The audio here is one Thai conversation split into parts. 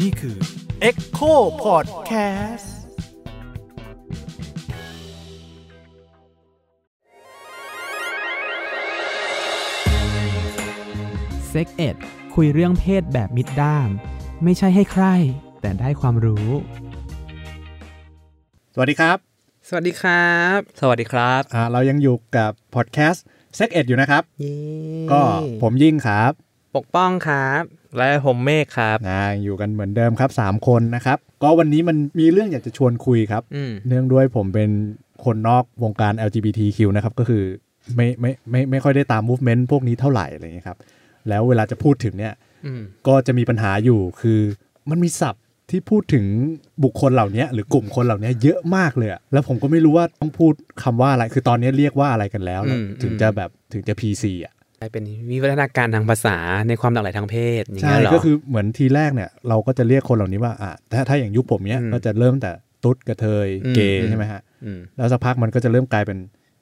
นี่คือ Echo Podcast เซ็กเอ็ดคุยเรื่องเพศแบบมิดด้าม ไม่ใช่ให้ใคร แต่ได้ความรู้ สวัสดีครับ สวัสดีครับ สวัสดีครับอ่าเรายังอยู่กับพอดแคสต์เซ็กเอ็ดอยู่นะครับเย้ก็ผมยิ่งครับ ปกป้องครับและผมเมฆครับนะอยู่กันเหมือนเดิมครับ 3 คนนะครับ ก็วันนี้มันมีเรื่องอยากจะชวนคุยครับอืมเนื่องด้วยผมเป็นคนนอกวงการ LGBTQ นะครับ ก็คือไม่ไม่ไม่ไม่ค่อยได้ตาม movement พวกนี้เท่าไหร่อะไรอย่างเงี้ยครับ แล้วเวลาจะพูดถึงเนี่ยอืมก็จะมีปัญหาอยู่คือมันมีศัพท์ที่พูดถึงบุคคลเหล่านี้หรือกลุ่มคนเหล่านี้เยอะมากเลยอะแล้วผมก็ไม่รู้ว่าต้องพูดคำว่าอะไร คือตอนนี้เรียกว่าอะไรกันแล้วอืมถึงจะแบบถึงจะ PC อะกลาย เป็นวิวัฒนาการทางภาษาในความหลากหลายทางเพศอย่างใช่เงี้ยเหรอก็คือเหมือนทีแรกเนี่ยเราก็จะเรียกคนเหล่านี้ว่าอะถ้าถ้าอย่างยุคผมเนี้ยอืมก็จะเริ่มแต่ตุ๊ดกระเทยอืมเกย์อืมใช่ไหมฮะอืมแล้วสักพักมันก็จะเริ่มกลายเป็น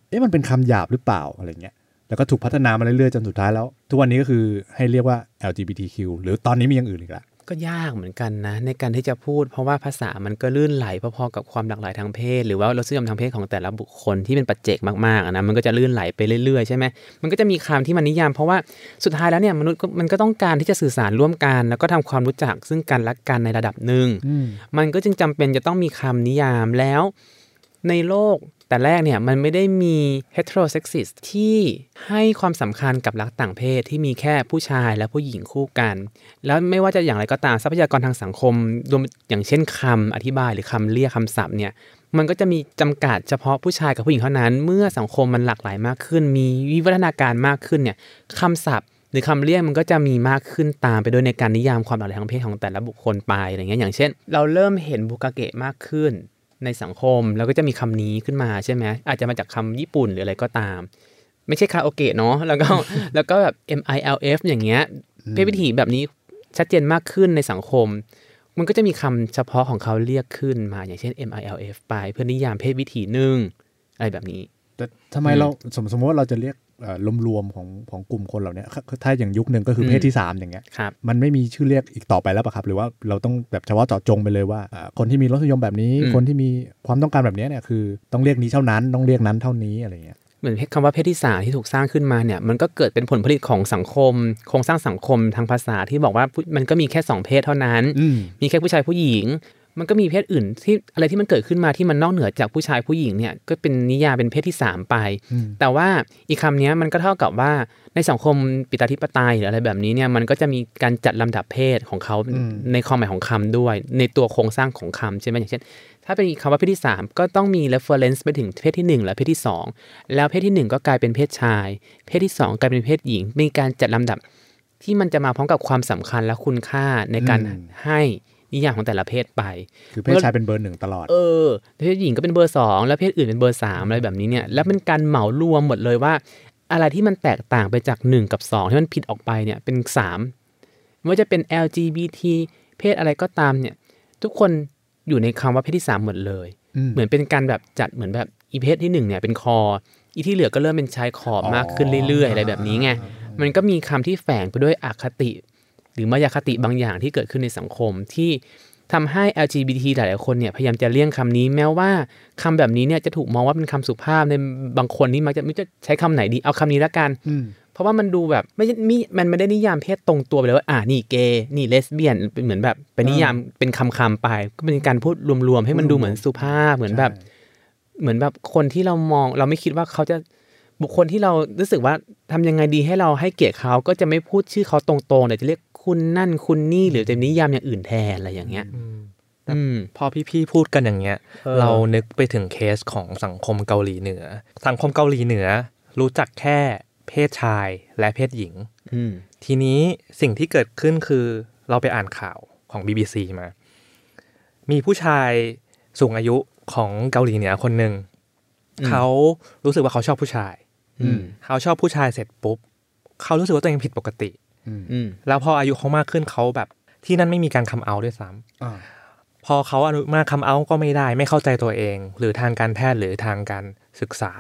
เอ๊ะมันเป็นคำหยาบหรือเปล่าอะไรเงี้ยแล้วก็ถูกพัฒนามาเรื่อยๆจนสุดท้ายแล้ว ทุกวันนี้ก็คือให้เรียกว่า LGBTQ หรือตอนนี้มีอย่างอื่นอีกละ ก็ยากเหมือนกันนะ ในการที่จะพูด เพราะว่าภาษามันก็ลื่นไหลพอๆกับความหลากหลายทางเพศ หรือว่ารสนิยมทางเพศของแต่ละบุคคลที่เป็นปัจเจกมากๆอะนะมันก็จะลื่นไหลไปเรื่อยๆใช่ไหมมันก็จะมีคำที่มันนิยาม เพราะว่าสุดท้ายแล้วเนี่ยมนุษย์ก็มันก็ต้องการที่จะสื่อสารร่วมกัน แล้วก็ทำความรู้จักซึ่งกันและกันในระดับหนึ่งอืมมันก็จึงจำเป็นจะต้องมีคำนิยามแล้ว ในโลกแต่แรกเนี่ยมันไม่ได้มี heterosexist ที่ให้ความสำคัญกับรักต่างเพศที่มีแค่ผู้ชายและผู้หญิงคู่กัน แล้วไม่ว่าจะอย่างไรก็ตามทรัพยากรทางสังคมรวมอย่างเช่นคำอธิบายหรือคำเรียกคำศัพท์เนี่ยมันก็จะมีจำกัดเฉพาะผู้ชายกับผู้หญิงเท่านั้น เมื่อสังคมมันหลากหลายมากขึ้น มีวิวัฒนาการมากขึ้นเนี่ยคำศัพท์หรือคำเรียกมันก็จะมีมากขึ้นตามไปด้วยในการนิยามความหลากหลายทางเพศของแต่ละบุคคลไปอะไรเงี้ยอย่างเช่น เราเริ่มเห็นบุกเกะมากขึ้น ในสังคมแล้วก็จะมีคำนี้ขึ้นมาใช่ไหมอาจจะมาจากคำญี่ปุ่นหรืออะไรก็ตาม ไม่ใช่คาราโอเกะเนาะแล้วก็แล้วก็แบบ M I L F อย่างเงี้ยเพศวิถีแบบนี้ชัดเจนมากขึ้นในสังคม มันก็จะมีคำเฉพาะของเขาเรียกขึ้นมาอย่างเช่น M I L F ไปเพื่อนิยามเพศวิถีหนึ่งอะไรแบบนี้แต่ทำไมเราสมสมมติว่าเราจะเรียกเอ่อ รวมๆของของกลุ่มคนเหล่านี้ถ้าอย่างยุคหนึ่งก็คืออมเพศที่สามอย่างเงี้ยครับมันไม่มีชื่อเรียกอีกต่อไปแล้วปะครับ หรือว่าเราต้องแบบเฉพาะเจาะจงไปเลยว่าอ่าคนที่มีรสนิยมแบบนี้อืมคนที่มีความต้องการแบบนี้เนี่ยคือต้องเรียกนี้เท่านั้นต้องเรียกนั้นเท่านี้อะไรเงี้ยเหมือนคำว่าเพศที่สามที่ถูกสร้างขึ้นมาเนี่ยมันก็เกิดเป็นผลผลิตของสังคม โครงสร้างสังคมทางภาษาที่บอกว่าผู้มันก็มีแค่สองเพศเท่านั้นอืมมีแค่ผู้ชายผู้หญิง มันก็มีเพศอื่นที่อะไรที่มันเกิดขึ้นมาที่มันนอกเหนือจากผู้ชายผู้หญิงเนี่ยก็เป็นนิยามเป็นเพศที่สามไปอืมแต่ว่าอีกคำเนี้ยมันก็เท่ากับว่าในสังคมปิตาธิปไตยหรืออะไรแบบนี้เนี่ยมันก็จะมีการจัดลำดับเพศของเขาอืมในความหมายของคำด้วย ในตัวโครงสร้างของคำใช่ไหมอย่างเช่น ถ้าเป็นคำว่าเพศที่ 3 ก็ต้องมี reference ไปถึงเพศที่ 1 และเพศที่ 2 แล้วเพศที่ 1 ก็กลายเป็นเพศชาย เพศที่ 2 กลายเป็นเพศหญิง มีการจัดลำดับที่มันจะมาพร้อมกับความสำคัญและคุณค่าในการอืมให้ นิยามของแต่ละเพศไป คือเพศชายเป็นเบอร์หนึ่งตลอด เออ เพศหญิงก็เป็นเบอร์สองแล้วเพศอื่นเป็นเบอร์สามอะไรแบบนี้เนี่ย แล้วเป็นการเหมารวมหมดเลยว่า อะไรที่มันแตกต่างไปจาก1กับ2ที่มันผิดออกไปเนี่ยเป็น3ไม่ว่าจะเป็น LGBT เพศอะไรก็ตามเนี่ย ทุกคนอยู่ในคำว่าเพศที่3หมดเลยอืมเหมือนเป็นการแบบจัดเหมือนแบบอีเพศที่1เนี่ยเป็นคอ อีที่เหลือก็เริ่มเป็นชายขอบมากขึ้นเรื่อยๆ อะไรแบบนี้ไง มันก็มีคำที่แฝงไปด้วยอคติห รือมายาคติบางอย่างที่เกิดขึ้นในสังคมที่ทำให้ LGBT หลายๆคนเนี่ยพยายามจะเลี่ยงคำนี้ แม้ว่าคำแบบนี้เนี่ยจะถูกมองว่าเป็นคำสุภาพในบางคนนี่มักจะไม่รู้จะใช้คำไหนดีเอาคำนี้ละกันอืมเพราะว่ามันดูแบบไม่ใช่มิมันไม่ได้นิยามเพศตรงตัวไปเลยว่าอ่านี่เกย์นี่เลสเบี้ยนเป็นเหมือนแบบเป็นนิยามเป็นคำคำๆไป ก็เป็นการพูดรวมๆให้มันดูเหมือนสุภาพเหมือนแบบ เหมือนแบบคนที่เรามองเราไม่คิดว่าเขาจะบุคคลที่เรารู้สึกว่าทำยังไงดีให้เราให้เกียรติเขาก็จะไม่พูดชื่อเขาตรงๆแต่จะเรียก คุณนั่นคุณนี่หรือจะนิยามอย่างอื่นแทนอะไรอย่างเงี้ยอืมพอพี่ๆพูดกันอย่างเงี้ยเออเรานึกไปถึงเคสของสังคมเกาหลีเหนือ สังคมเกาหลีเหนือ รู้จักแค่เพศชายและเพศหญิงอืมทีนี้สิ่งที่เกิดขึ้นคือเราไปอ่านข่าวของ BBC มา มีผู้ชายสูงอายุของเกาหลีเหนือคนหนึ่งอืมเขารู้สึกว่าเขาชอบผู้ชายอืมเขาชอบผู้ชายเสร็จปุ๊บ เขารู้สึกว่าตัวเองผิดปกติอืม แล้วพออายุเขามากขึ้นเขาแบบที่นั่นไม่มีการคัมเอาท์ด้วยซ้ำอ่าพอเขาอนุมาคัมเอาท์ก็ไม่ได้ ไม่เข้าใจตัวเอง หรือทางการแพทย์หรือทางการศึกษา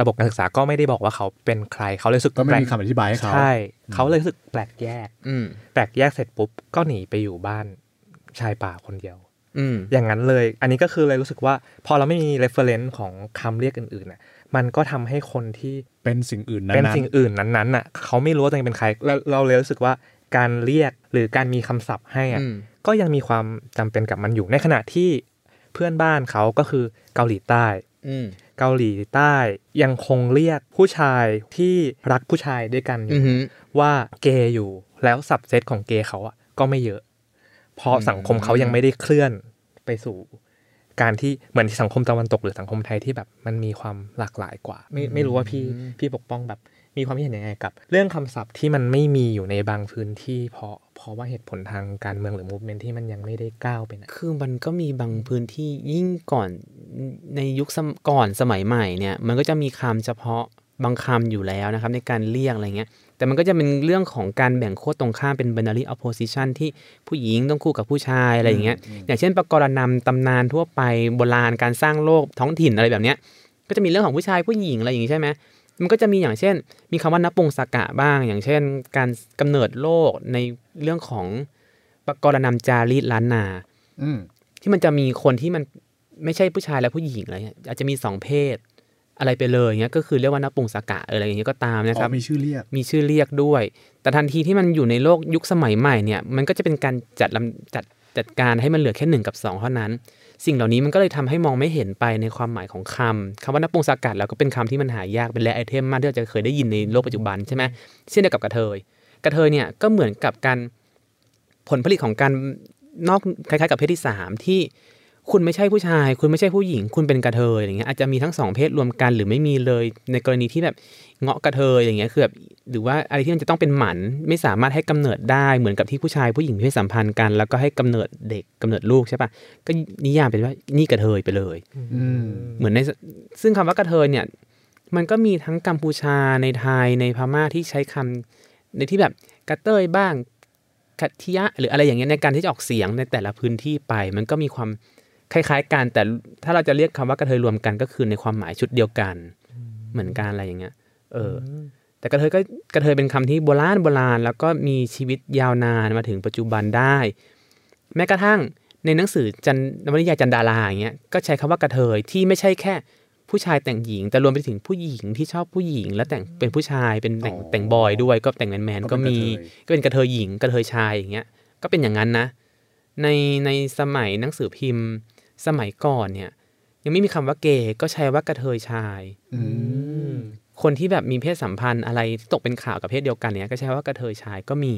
ระบบการศึกษาก็ไม่ได้บอกว่าเขาเป็นใคร เขาเลยรู้สึกก็ไม่แปลมีคำอธิบายให้เขาใช่เขาเลยรู้สึกแปลกแยกอืมแปลกแยกเสร็จปุ๊บก็หนีไปอยู่บ้านชายป่าคนเดียวอืมอย่างนั้นเลย อันนี้ก็คือเลยรู้สึกว่า พอเราไม่มี reference ของคำเรียกอื่นๆน่ะ มันก็ทำให้คนที่เป็นสิ่งอื่นนั้นเป็นสิ่งอื่นนั้นๆน่ะเขาไม่รู้ว่าตัวเองเป็นใครแล้วเราเลยรู้สึกว่าการเรียกหรือการมีคำศัพท์ให้อะอืมก็ยังมีความจำเป็นกับมันอยู่ในขณะที่เพื่อนบ้านเขาก็คือเกาหลีใต้อืมเกาหลีใต้ยังคงเรียกผู้ชายที่รักผู้ชายด้วยกันออืยู่อหือว่าเกย์อยู่แล้วสับเซตของเกย์เขาอะก็ไม่เยอะ เพราะสังคมเขายังไม่ได้เคลื่อนไปสู่ การที่เหมือนสังคมตะวันตกหรือสังคมไทยที่แบบมันมีความหลากหลายกว่า ไม่ไม่รู้ว่าพี่พี่ปกป้องแบบมีความคิดเห็นยังไงกับ เรื่องคำศัพท์ที่มันไม่มีอยู่ในบางพื้นที่ เพราะเพราะว่าเหตุผลทางการเมืองหรือมูฟเมนที่มันยังไม่ได้ก้าวไปไหนคือมันก็มีบางพื้นที่ยิ่งก่อนในยุคสมก่อนสมัยใหม่เนี่ย มันก็จะมีคำเฉพาะ บางคำอยู่แล้วนะครับในการเรียกอะไรเงี้ย แต่มันก็จะเป็นเรื่องของการแบ่งโคตรตรงข้ามเป็น binary opposition ที่ผู้หญิงต้องคู่กับผู้ชายอะไรอย่างเงี้ย อย่างเช่นประกรณำตำนานทั่วไปโบราณการสร้างโลกท้องถิ่นอะไรแบบเนี้ย ก็จะมีเรื่องของผู้ชายผู้หญิงอะไรอย่างงี้ใช่ไหมมันก็จะมีอย่างเช่น มีคำว่านปงสกะบ้าง อย่างเช่น การกำเนิดโลกในเรื่องของประกรณำจารีตล้านนาอืมที่มันจะมีคนที่มันไม่ใช่ผู้ชายและผู้หญิงอะไรเงี้ยอาจจะมีสองเพศ อะไรไปเลยเงี้ยก็คือเรียกว่านปุงสกะเอออะไรอย่างเงี้ยก็ตามนะคอ๋รับอมีชื่อเรียกมีชื่อเรียกด้วย แต่ทันทีที่มันอยู่ในโลกยุคสมัยใหม่เนี่ยมันก็จะเป็นการจัดลำจัดจัดการให้มันเหลือแค่หนึ่งกับสองเท่านั้น สิ่งเหล่านี้มันก็เลยทำให้มองไม่เห็นไปในความหมายของคำคำว่านปุงสกัดแล้วก็เป็นคำที่มันหายากเป็นแรไอเทมมากที่เราจะเคยได้ยินในโลกปัจจุบันใช่ไหมเช่นเดียวกับกระเทย กระเทยเนี่ยก็เหมือนกับการผลผลิตของการนอกคล้ายๆกับเพศที่สามที่ คุณไม่ใช่ผู้ชาย คุณไม่ใช่ผู้หญิง คุณเป็นกระเทยอย่างเงี้ยอาจจะมีทั้งสองเพศรวมกันหรือไม่มีเลย ในกรณีที่แบบเงาะกระเทยอย่างเงี้ยคือแบบหรือว่าอะไรที่มันจะต้องเป็นหมันไม่สามารถให้กำเนิดได้เหมือนกับที่ผู้ชายผู้หญิงมีเพศสัมพันธ์กัน แล้วก็ให้กำเนิดเด็กกำเนิดลูกใช่ปะก็นิยามเป็นว่านี่กระเทยไปเลยอืมเหมือนในซึ่งคำว่ากระเทยเนี่ย มันก็มีทั้งกัมพูชาในไทยในพม่าที่ใช้คำในที่แบบกระเตยบ้างกัทิยะหรืออะไรอย่างเงี้ยในการที่จะออกเสียงในแต่ละพื้นที่ไป มันก็มีความ คล้าย ๆ กันแต่ถ้าเราจะเรียกคำว่ากระเทยรวมกันก็คือในความหมายชุดเดียวกัน เหมือนกันอะไรอย่างเงี้ย เอออแต่กระเทยก็กระเทยเป็นคำที่โบราณโบราณ แล้วก็มีชีวิตยาวนานมาถึงปัจจุบันได้ แม้กระทั่งในหนังสือจันนวนิยายจันดาราอย่างเงี้ยก็ใช้คำว่ากระเทยที่ไม่ใช่แค่ผู้ชายแต่งหญิง แต่รวมไปถึงผู้หญิงที่ชอบผู้หญิง แล้วแต่งเป็นผู้ชายเป็นแต่งอ๋อแต่งบอยด้วยก็แต่งแมนแมนๆก็ก็เป็นมีกระเทยก็เป็นกระเทยหญิงกระเทยชายอย่างเงี้ยก็เป็นอย่างนั้นนะ ในในสมัยหนังสือพิมพ์ สมัยก่อนเนี่ย ยังไม่มีคำว่าเกย์ก็ใช้ว่ากระเทยชายอืมคนที่แบบมีเพศสัมพันธ์อะไรที่ตกเป็นข่าวกับเพศเดียวกันเนี่ยก็ใช้ว่ากระเทยชายก็มี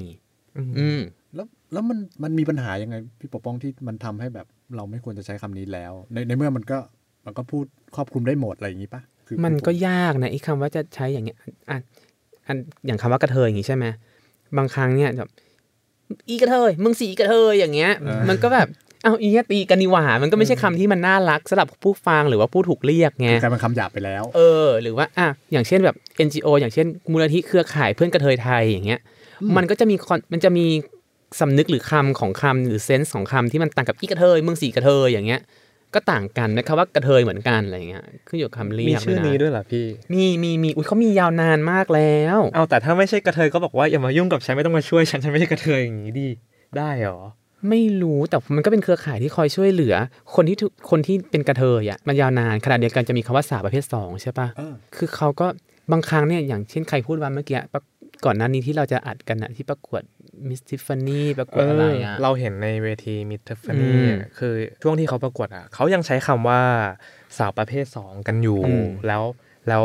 อืมแล้วแล้วมันมันมีปัญหายังไง พี่ปกป้องที่มันทำให้แบบเราไม่ควรจะใช้คำนี้แล้ว ในในเมื่อมันก็มันก็พูดครอบคลุมได้หมดอะไรอย่างนี้ปะคือมันก็คือยากนะไอ้คำว่าจะใช้อย่างเงี้ยอะอันอย่างคำว่ากระเทยอย่างงี้ใช่ไหมบางครั้งเนี่ยแบบอีกระเทยมึงสีกระเทยอย่างเงี้ย มันก็แบบ เอาอีเนี้ยตีกันนี่หว่ามันก็ไม่ใช่คำที่มันน่ารักสำหรับผู้ฟังหรือว่าผู้ถูกเรียกไงคือกลายเป็นคำหยาบไปแล้ว เออ หรือว่าอะอย่างเช่นแบบ NGO อย่างเช่น มูลนิธิเครือข่ายเพื่อนกระเทยไทยอย่างเงี้ย มันก็จะมีคอนมันจะมีสำนึกหรือคำของคำหรือเซนส์ของคำที่มันต่างกับอีกระเทยมึงสีกระเทยอย่างเงี้ย ก็ต่างกันนะครับว่ากระเทยเหมือนกันอะไรอย่างเงี้ยขึ้นอยู่กับคำเรียกมีชื่อนี้ะด้วยเหรอพี่มีมีมีอุ้ยเขามียาวนานมากแล้วเอาแต่ถ้าไม่ใช่กระเทยก็บอกว่าอย่ามายุ่งกับฉันไม่ต้องมาช่วยฉันฉันไม่ใช่กระเทยอย่างนี้ดีได้เหรอ ไม่รู้แต่มันก็เป็นเครือข่ายที่คอยช่วยเหลือ คนที่ถูกคนที่เป็นกระเทยอะมันยาวนานขณะเดียวกันจะมีคำว่าสาวประเภทสองใช่ปะเออคือเขาก็บางครั้งเนี่ยอย่างเช่นใครพูดว่าเมื่อกี้ปะก่อนหน้านี้ที่เราจะอัดกันอะที่ประกวดมิสทิฟฟานี่ประกวดอะไรอะเราเห็นในเวทีมิสทิฟฟานี่อืมคือช่วงที่เขาประกวดอะเขายังใช้คำว่าสาวประเภทสองกันอยู่อืมแล้วแล้ว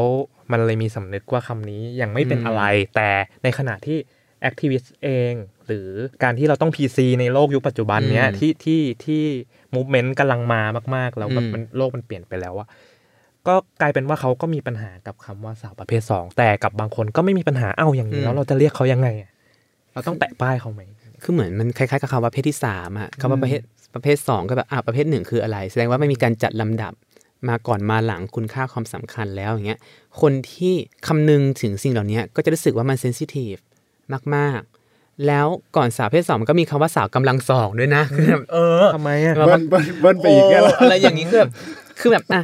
มันเลยมีสำนึกว่าคำนี้ยังไม่เป็นอืมอะไร แต่ในขณะที่ activist เอง หรือการที่เราต้อง PC ในโลกยุคปัจจุบันเนี้ยที่ที่ที่ movement กำลังมามาก ๆ แล้วแบบมันโลกมันเปลี่ยนไปแล้วอะก็กลายเป็นว่าเขาก็มีปัญหากับคำว่าสาวประเภทสองแต่กับบางคนก็ไม่มีปัญหาเอ้าอย่างนี้แล้วเราจะเรียกเขายังไงอะเราต้องแปะป้ายเขาไหมคือเหมือนมันคล้ายๆกับคำว่าประเภทที่สามอะคำว่าประเภทประเภทสองก็แบบอะประเภทหนึ่งคืออะไร แสดงว่าไม่มีการจัดลำดับมาก่อนมาหลังคุณค่าความสำคัญแล้วอย่างเงี้ยคนที่คำนึงถึงสิ่งเหล่านี้ก็จะรู้สึกว่ามันเซนซิทีฟมากๆ แล้วก่อนสาวประเพศสองมันก็มีคำว่าสาวกำลังสองด้วยนะคือแบบเออทำไมอะแบบเบิ้ลเบิ้ลเบิ้ลไปอีกแค่โอะไรอย่างนี้คือแบบคือแบบอะ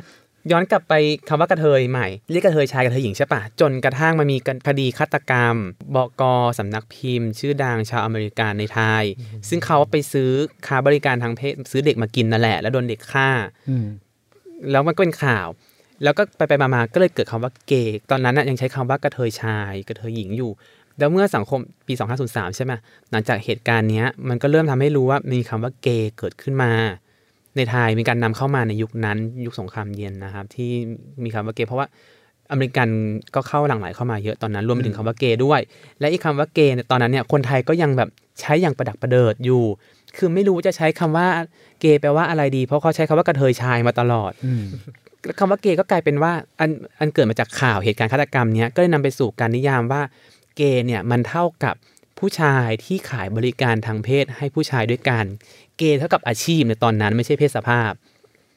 ย้อนกลับไปคำว่ากระเทยใหม่เรียกกระเทยชายกระเทยหญิงใช่ปะจนกระทั่งมามีคดีฆาตกรรมบกสำนักพิมพ์ ชื่อดังชาวอเมริกันในไทย ซึ่งเขาไปซื้อค้าบริการทางเพศซื้อเด็กมากินนั่นแหละ แล้วโดนเด็กฆ่าอืมแล้วมันก็เป็นข่าว แล้วก็ไปไปๆมาๆก็เลยเกิดคำว่าเกย์ตอนนั้นน่ะยังใช้คำว่ากระเทยชาย กระเทยหญิงอยู่ แล้วเมื่อสังคมปี 2503 ใช่ไหมหลังจากเหตุการณ์นี้มันก็เริ่มทำให้รู้ว่ามีคำว่าเกย์เกิดขึ้นมา ในไทยมีการนำเข้ามาในยุคนั้น ยุคสงครามเย็นนะครับ ที่มีคำว่าเกย์เพราะว่าอเมริกันก็เข้าหลั่งไหลเข้ามาเยอะตอนนั้น รวมไปถึงคำว่าเกย์ด้วย และอีกคำว่าเกย์เนี่ยตอนนั้นเนี่ยคนไทยก็ยังแบบใช้อย่างประดักประเดิดอยู่ คือไม่รู้จะใช้คำว่าเกย์แปลว่าอะไรดี เพราะเขาใช้คำว่ากระเทยชายมาตลอดอืมคำว่าเกย์ก็กลายเป็นว่าอันอันเกิดมาจากข่าวเหตุการณ์ฆาตกรรมเนี้ยก็เลยนำไปสู่การนิยามว่า เกย์เนี่ยมันเท่ากับผู้ชายที่ขายบริการทางเพศให้ผู้ชายด้วยกัน เกย์เท่ากับอาชีพในตอนนั้นไม่ใช่เพศสภาพ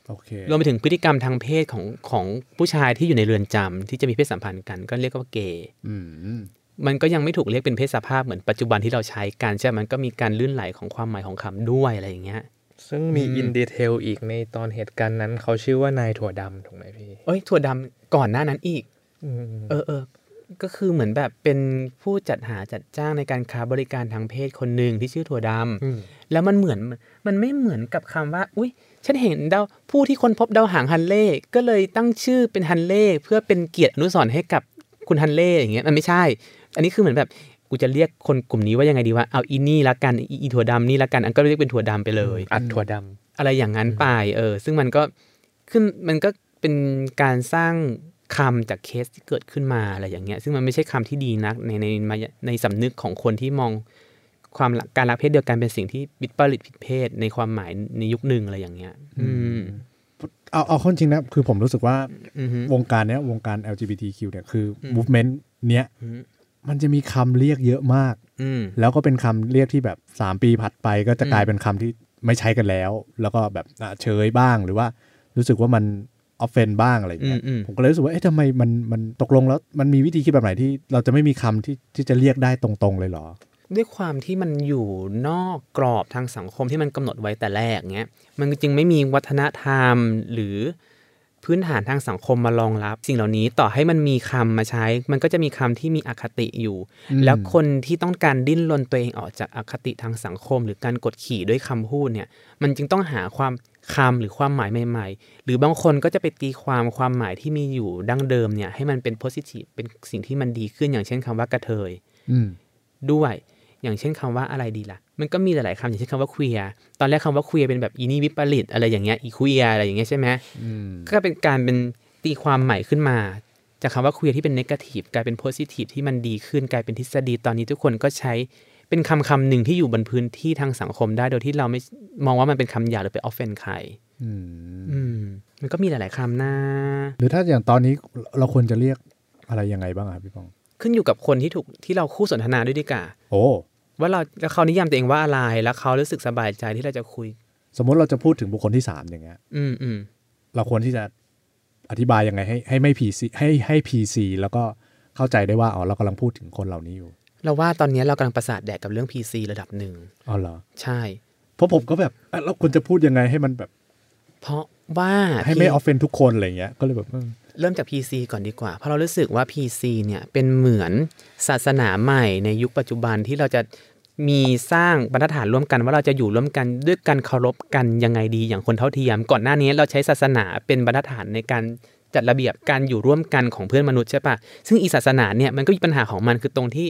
โอเครวมไปถึงพฤติกรรมทางเพศของของผู้ชายที่อยู่ในเรือนจำที่จะมีเพศสัมพันธ์กัน ก็เรียกว่าเกย์อืมมันก็ยังไม่ถูกเรียกเป็นเพศสภาพเหมือนปัจจุบันที่เราใช้กันใช่ไหมมันก็มีการลื่นไหลของความหมายของคำด้วยอะไรอย่างเงี้ย ซึ่งมีอินดีเทลอีกในตอนเหตุการณ์นั้น เขาชื่อว่านายถั่วดำถูกไหมพี่เอ้ยถั่วดำก่อนหน้านั้นอีกอืมเออเออ ก็คือเหมือนแบบเป็นผู้จัดหาจัดจ้างในการค้าบริการทางเพศคนหนึ่งที่ชื่อถั่วดำอืมแล้วมันเหมือนมันไม่เหมือนกับคำว่า อุ้ยฉันเห็นดาวผู้ที่ค้นพบดาวหางฮันเล่ก็เลยตั้งชื่อเป็นฮันเล่เพื่อเป็นเกียรติอนุสรณ์ให้กับคุณฮันเล่อย่างเงี้ยมันไม่ใช่ อันนี้คือเหมือนแบบกูจะเรียกคนกลุ่มนี้ว่ายังไงดีว่าเอาอีนี่ละกันอีอีถั่วดำนี่ละกันอันก็เรียกเป็นถั่วดำไปเลย อัดถั่วดอะไรอย่างนั้นไปเออ ซึ่งมันก็ขึ้นมันก็เป็นการสร้าง คำจากเคสที่เกิดขึ้นมาอะไรอย่างเงี้ย ซึ่งมันไม่ใช่คำที่ดีนักในในในในสำนึกของคนที่มองความรักการรักเพศเดียวกันเป็นสิ่งที่บิดปริตผิดเพศในความหมายในยุคหนึ่งอะไรอย่างเงี้ย อืมเอาเอาเข้าจริงนะ คือผมรู้สึกว่าอือฮึวงการเนี้ยวงการ LGBTQ เนี่ยคืออม movement เนี้ยอืมมันจะมีคำเรียกเยอะมากอืมแล้วก็เป็นคำเรียกที่แบบ 3 ปีผัดไปก็จะอืมกลายเป็นคำที่ไม่ใช้กันแล้ว แล้วก็แบบอะเฉยบ้างหรือว่ารู้สึกว่ามัน ออฟเฟนบ้างอะไรอย่างอืเงี้มยอืมผมก็เลยรู้สึกว่าเอ๊ะทำไมมันมันตกลงแล้วมันมีวิธีคิดแบบไหนที่เราจะไม่มีคำที่ที่จะเรียกได้ตรงๆเลยเหรอ ด้วยความที่มันอยู่นอกกรอบทางสังคมที่มันกำหนดไว้แต่แรกเงี้ยมันจึงไม่มีวัฒนธรรมหรือพื้นฐานทางสังคมมารองรับ สิ่งเหล่านี้ต่อให้มันมีคำมาใช้ มันก็จะมีคำที่มีอคติอยู่อืมแล้วคนที่ต้องการดิ้นรนตัวเองออกจากอคติทางสังคม หรือการกดขี่ด้วยคำพูดเนี่ย มันจึงต้องหาความ คำหรือความหมายใหม่ ๆ หรือบางคนก็จะไปตีความความหมายที่มีอยู่ดั้งเดิมเนี่ยให้มันเป็น positive เป็นสิ่งที่มันดีขึ้นอย่างเช่นคำว่ากระเทยอืมด้วย อย่างเช่นคำว่าอะไรดีล่ะ มันก็มีหลายๆคำอย่างเช่นคำว่า queer ตอนแรกคำว่า queer เป็นแบบอีนี่วิปริตอะไรอย่างเงี้ยอี queer อะไรอย่างเงี้ยใช่ไหมอืมก็เป็นการเป็นตีความใหม่ขึ้นมา จากคำว่า queer ที่เป็น negative กลายเป็น positive ที่มันดีขึ้นกลายเป็นทฤษฎีตอนนี้ทุกคนก็ใช้ เป็นคำคำหนึ่งที่อยู่บนพื้นที่ทางสังคมได้ โดยที่เราไม่มองว่ามันเป็นคำหยาบหรือไป offend ใครอืมอืมมันก็มีหลาย ๆคำนะหรือถ้าอย่างตอนนี้เราควรจะเรียกอะไรยังไงบ้างอะครับพี่ปอง ขึ้นอยู่กับคนที่ถูกที่เราคู่สนทนาด้วยดีกว่าโอ้ว่าเราแล้วเขานิยามตัวเองว่าอะไร แล้วเขารู้สึกสบายใจที่เราจะคุย สมมุติเราจะพูดถึงบุคคลที่สามอย่างเงี้ย อืมอืมเราควรที่จะอธิบายยังไงให้ให้ไม่พีซีให้ให้พีซีแล้วก็เข้าใจได้ว่าอ๋อเรากำลังพูดถึงคนเหล่านี้อยู่ เราว่าตอนนี้เรากำลังประสาทแดกกับเรื่อง PC ระดับหนึ่งอ๋อเหรอ ใช่ เพราะผมก็แบบอะเราควรจะพูดยังไงให้มันแบบ เพราะว่าให้ไม่อพี่อฟเฟนทุกคนอะไรเงี้ย ก็เลยแบบเออเริ่มจาก PC ก่อนดีกว่า เพราะเรารู้สึกว่า PC เนี่ยเป็นเหมือนศาสนาใหม่ในยุคปัจจุบันที่เราจะมีสร้างบรรทัดฐานร่วมกันว่าเราจะอยู่ร่วมกันด้วยการเคารพกันยังไงดีอย่างคนเท่าเทียม ก่อนหน้านี้เราใช้ศาสนาเป็นบรรทัดฐานในการจัดระเบียบการอยู่ร่วมกันของเพื่อนมนุษย์ใช่ปะซึ่งอีศาสนาเนี่ยมันก็มีปัญหาของมันคือตรงที่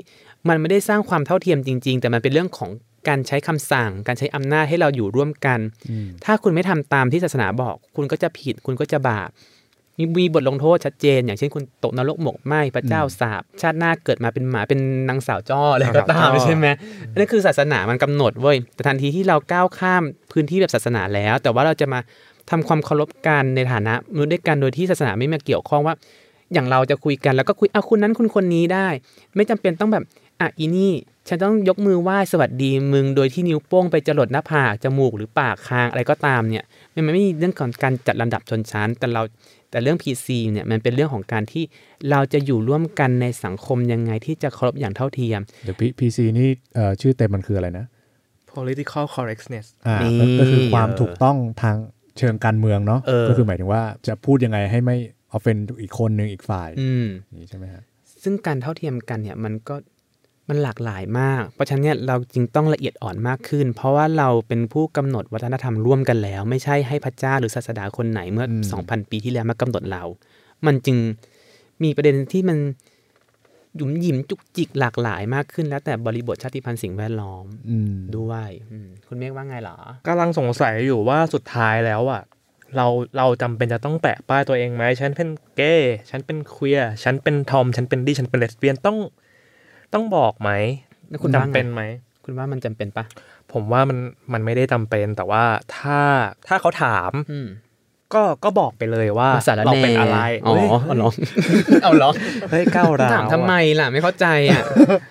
มันไม่ได้สร้างความเท่าเทียมจริง ๆ แต่มันเป็นเรื่องของการใช้คำสั่ง การใช้อำนาจให้เราอยู่ร่วมกันอืมถ้าคุณไม่ทำตามที่ศาสนาบอก คุณก็จะผิด คุณก็จะบาปมีมีบทลงโทษชัดเจน อย่างเช่นคุณตกนรกหมกไหมพระเจ้าสาบชาติหน้าเกิดมาเป็นหมาเป็นนางสาวจ้ออะไรก็ตามนางสาวจ้อใช่ไหมอันนั่นคือศาสนามันกำหนดเว้ยแต่ทันทีที่เราก้าวข้ามพื้นที่แบบศาสนาแล้ว แต่ว่าเราจะมาทำความเคารพกันในฐานะมนุษย์ด้วยกันโดยที่ศาสนาไม่มาเกี่ยวข้องว่า อย่างเราจะคุยกันแล้วก็คุยอะคุณนั้นคุณคนนี้ได้ ไม่จำเป็นต้องแบบอะอีนี่ฉันต้องยกมือไหว้สวัสดีมึงโดยที่นิ้วโป้งไปจรดหน้าผากจมูกหรือปากคางอะไรก็ตามเนี่ยมันไม่มีเรื่องของการจัดลำดับชนชั้น แต่เราแต่เรื่อง PC เนี่ยมันเป็นเรื่องของการที่เราจะอยู่ร่วมกันในสังคมยังไงที่จะเคารพอย่างเท่าเทียมเดี๋ยวPC นี่เอ่อชื่อเต็มมันคืออะไรนะ political correctness อ่านี่ก็ก็คือความถูกต้องทางเชิงการเมืองเนาะเออก็คือหมายถึงว่าจะพูดยังไงให้ไม่ offend อีกคนหนึ่งอีกฝ่ายอืมนี่ใช่ไหมฮะซึ่งการเท่าเทียมกันเนี่ยมันก็มันหลากหลายมาก เพราะฉะนั้นเนี่ยเราจึงต้องละเอียดอ่อนมากขึ้น เพราะว่าเราเป็นผู้กำหนดวัฒนธรรมร่วมกันแล้ว ไม่ใช่ให้พระเจ้าหรือศาสดาคนไหนเมื่ออ2,000 ปีที่แล้วมากำหนดเรา มันจึงมีประเด็นที่มันหยุมหยิมจุกจิกหลากหลายมากขึ้นแล้วแต่บริบทชาติพันธุ์สิ่งแวดล้อมอืมด้วยอืมคุณเมฆว่าไงเหรอกำลังสงสัยอยู่ว่าสุดท้ายแล้วอะ เราเราจำเป็นจะต้องแปะป้ายตัวเองไหมฉันเป็นเกย์ฉันเป็นเคลียร์ฉันเป็นทอมฉันเป็นดีฉันเป็นเลสเบี้ยนต้องต้องบอกไหมแล้วคุณว่าจำไงเป็นไหมคุณว่ามันจำเป็นปะผมว่ามันมันไม่ได้จำเป็นแต่ว่าถ้าถ้าเขาถามอืม ก็ก็บอกไปเลยว่าภาษาละเราแนเป็นอะไรอ๋อเฮ้ยเอาเหรอเอาเหรอเฮ้ยก้าวร้าวถามทำไมล่ะไม่เข้าใจอะ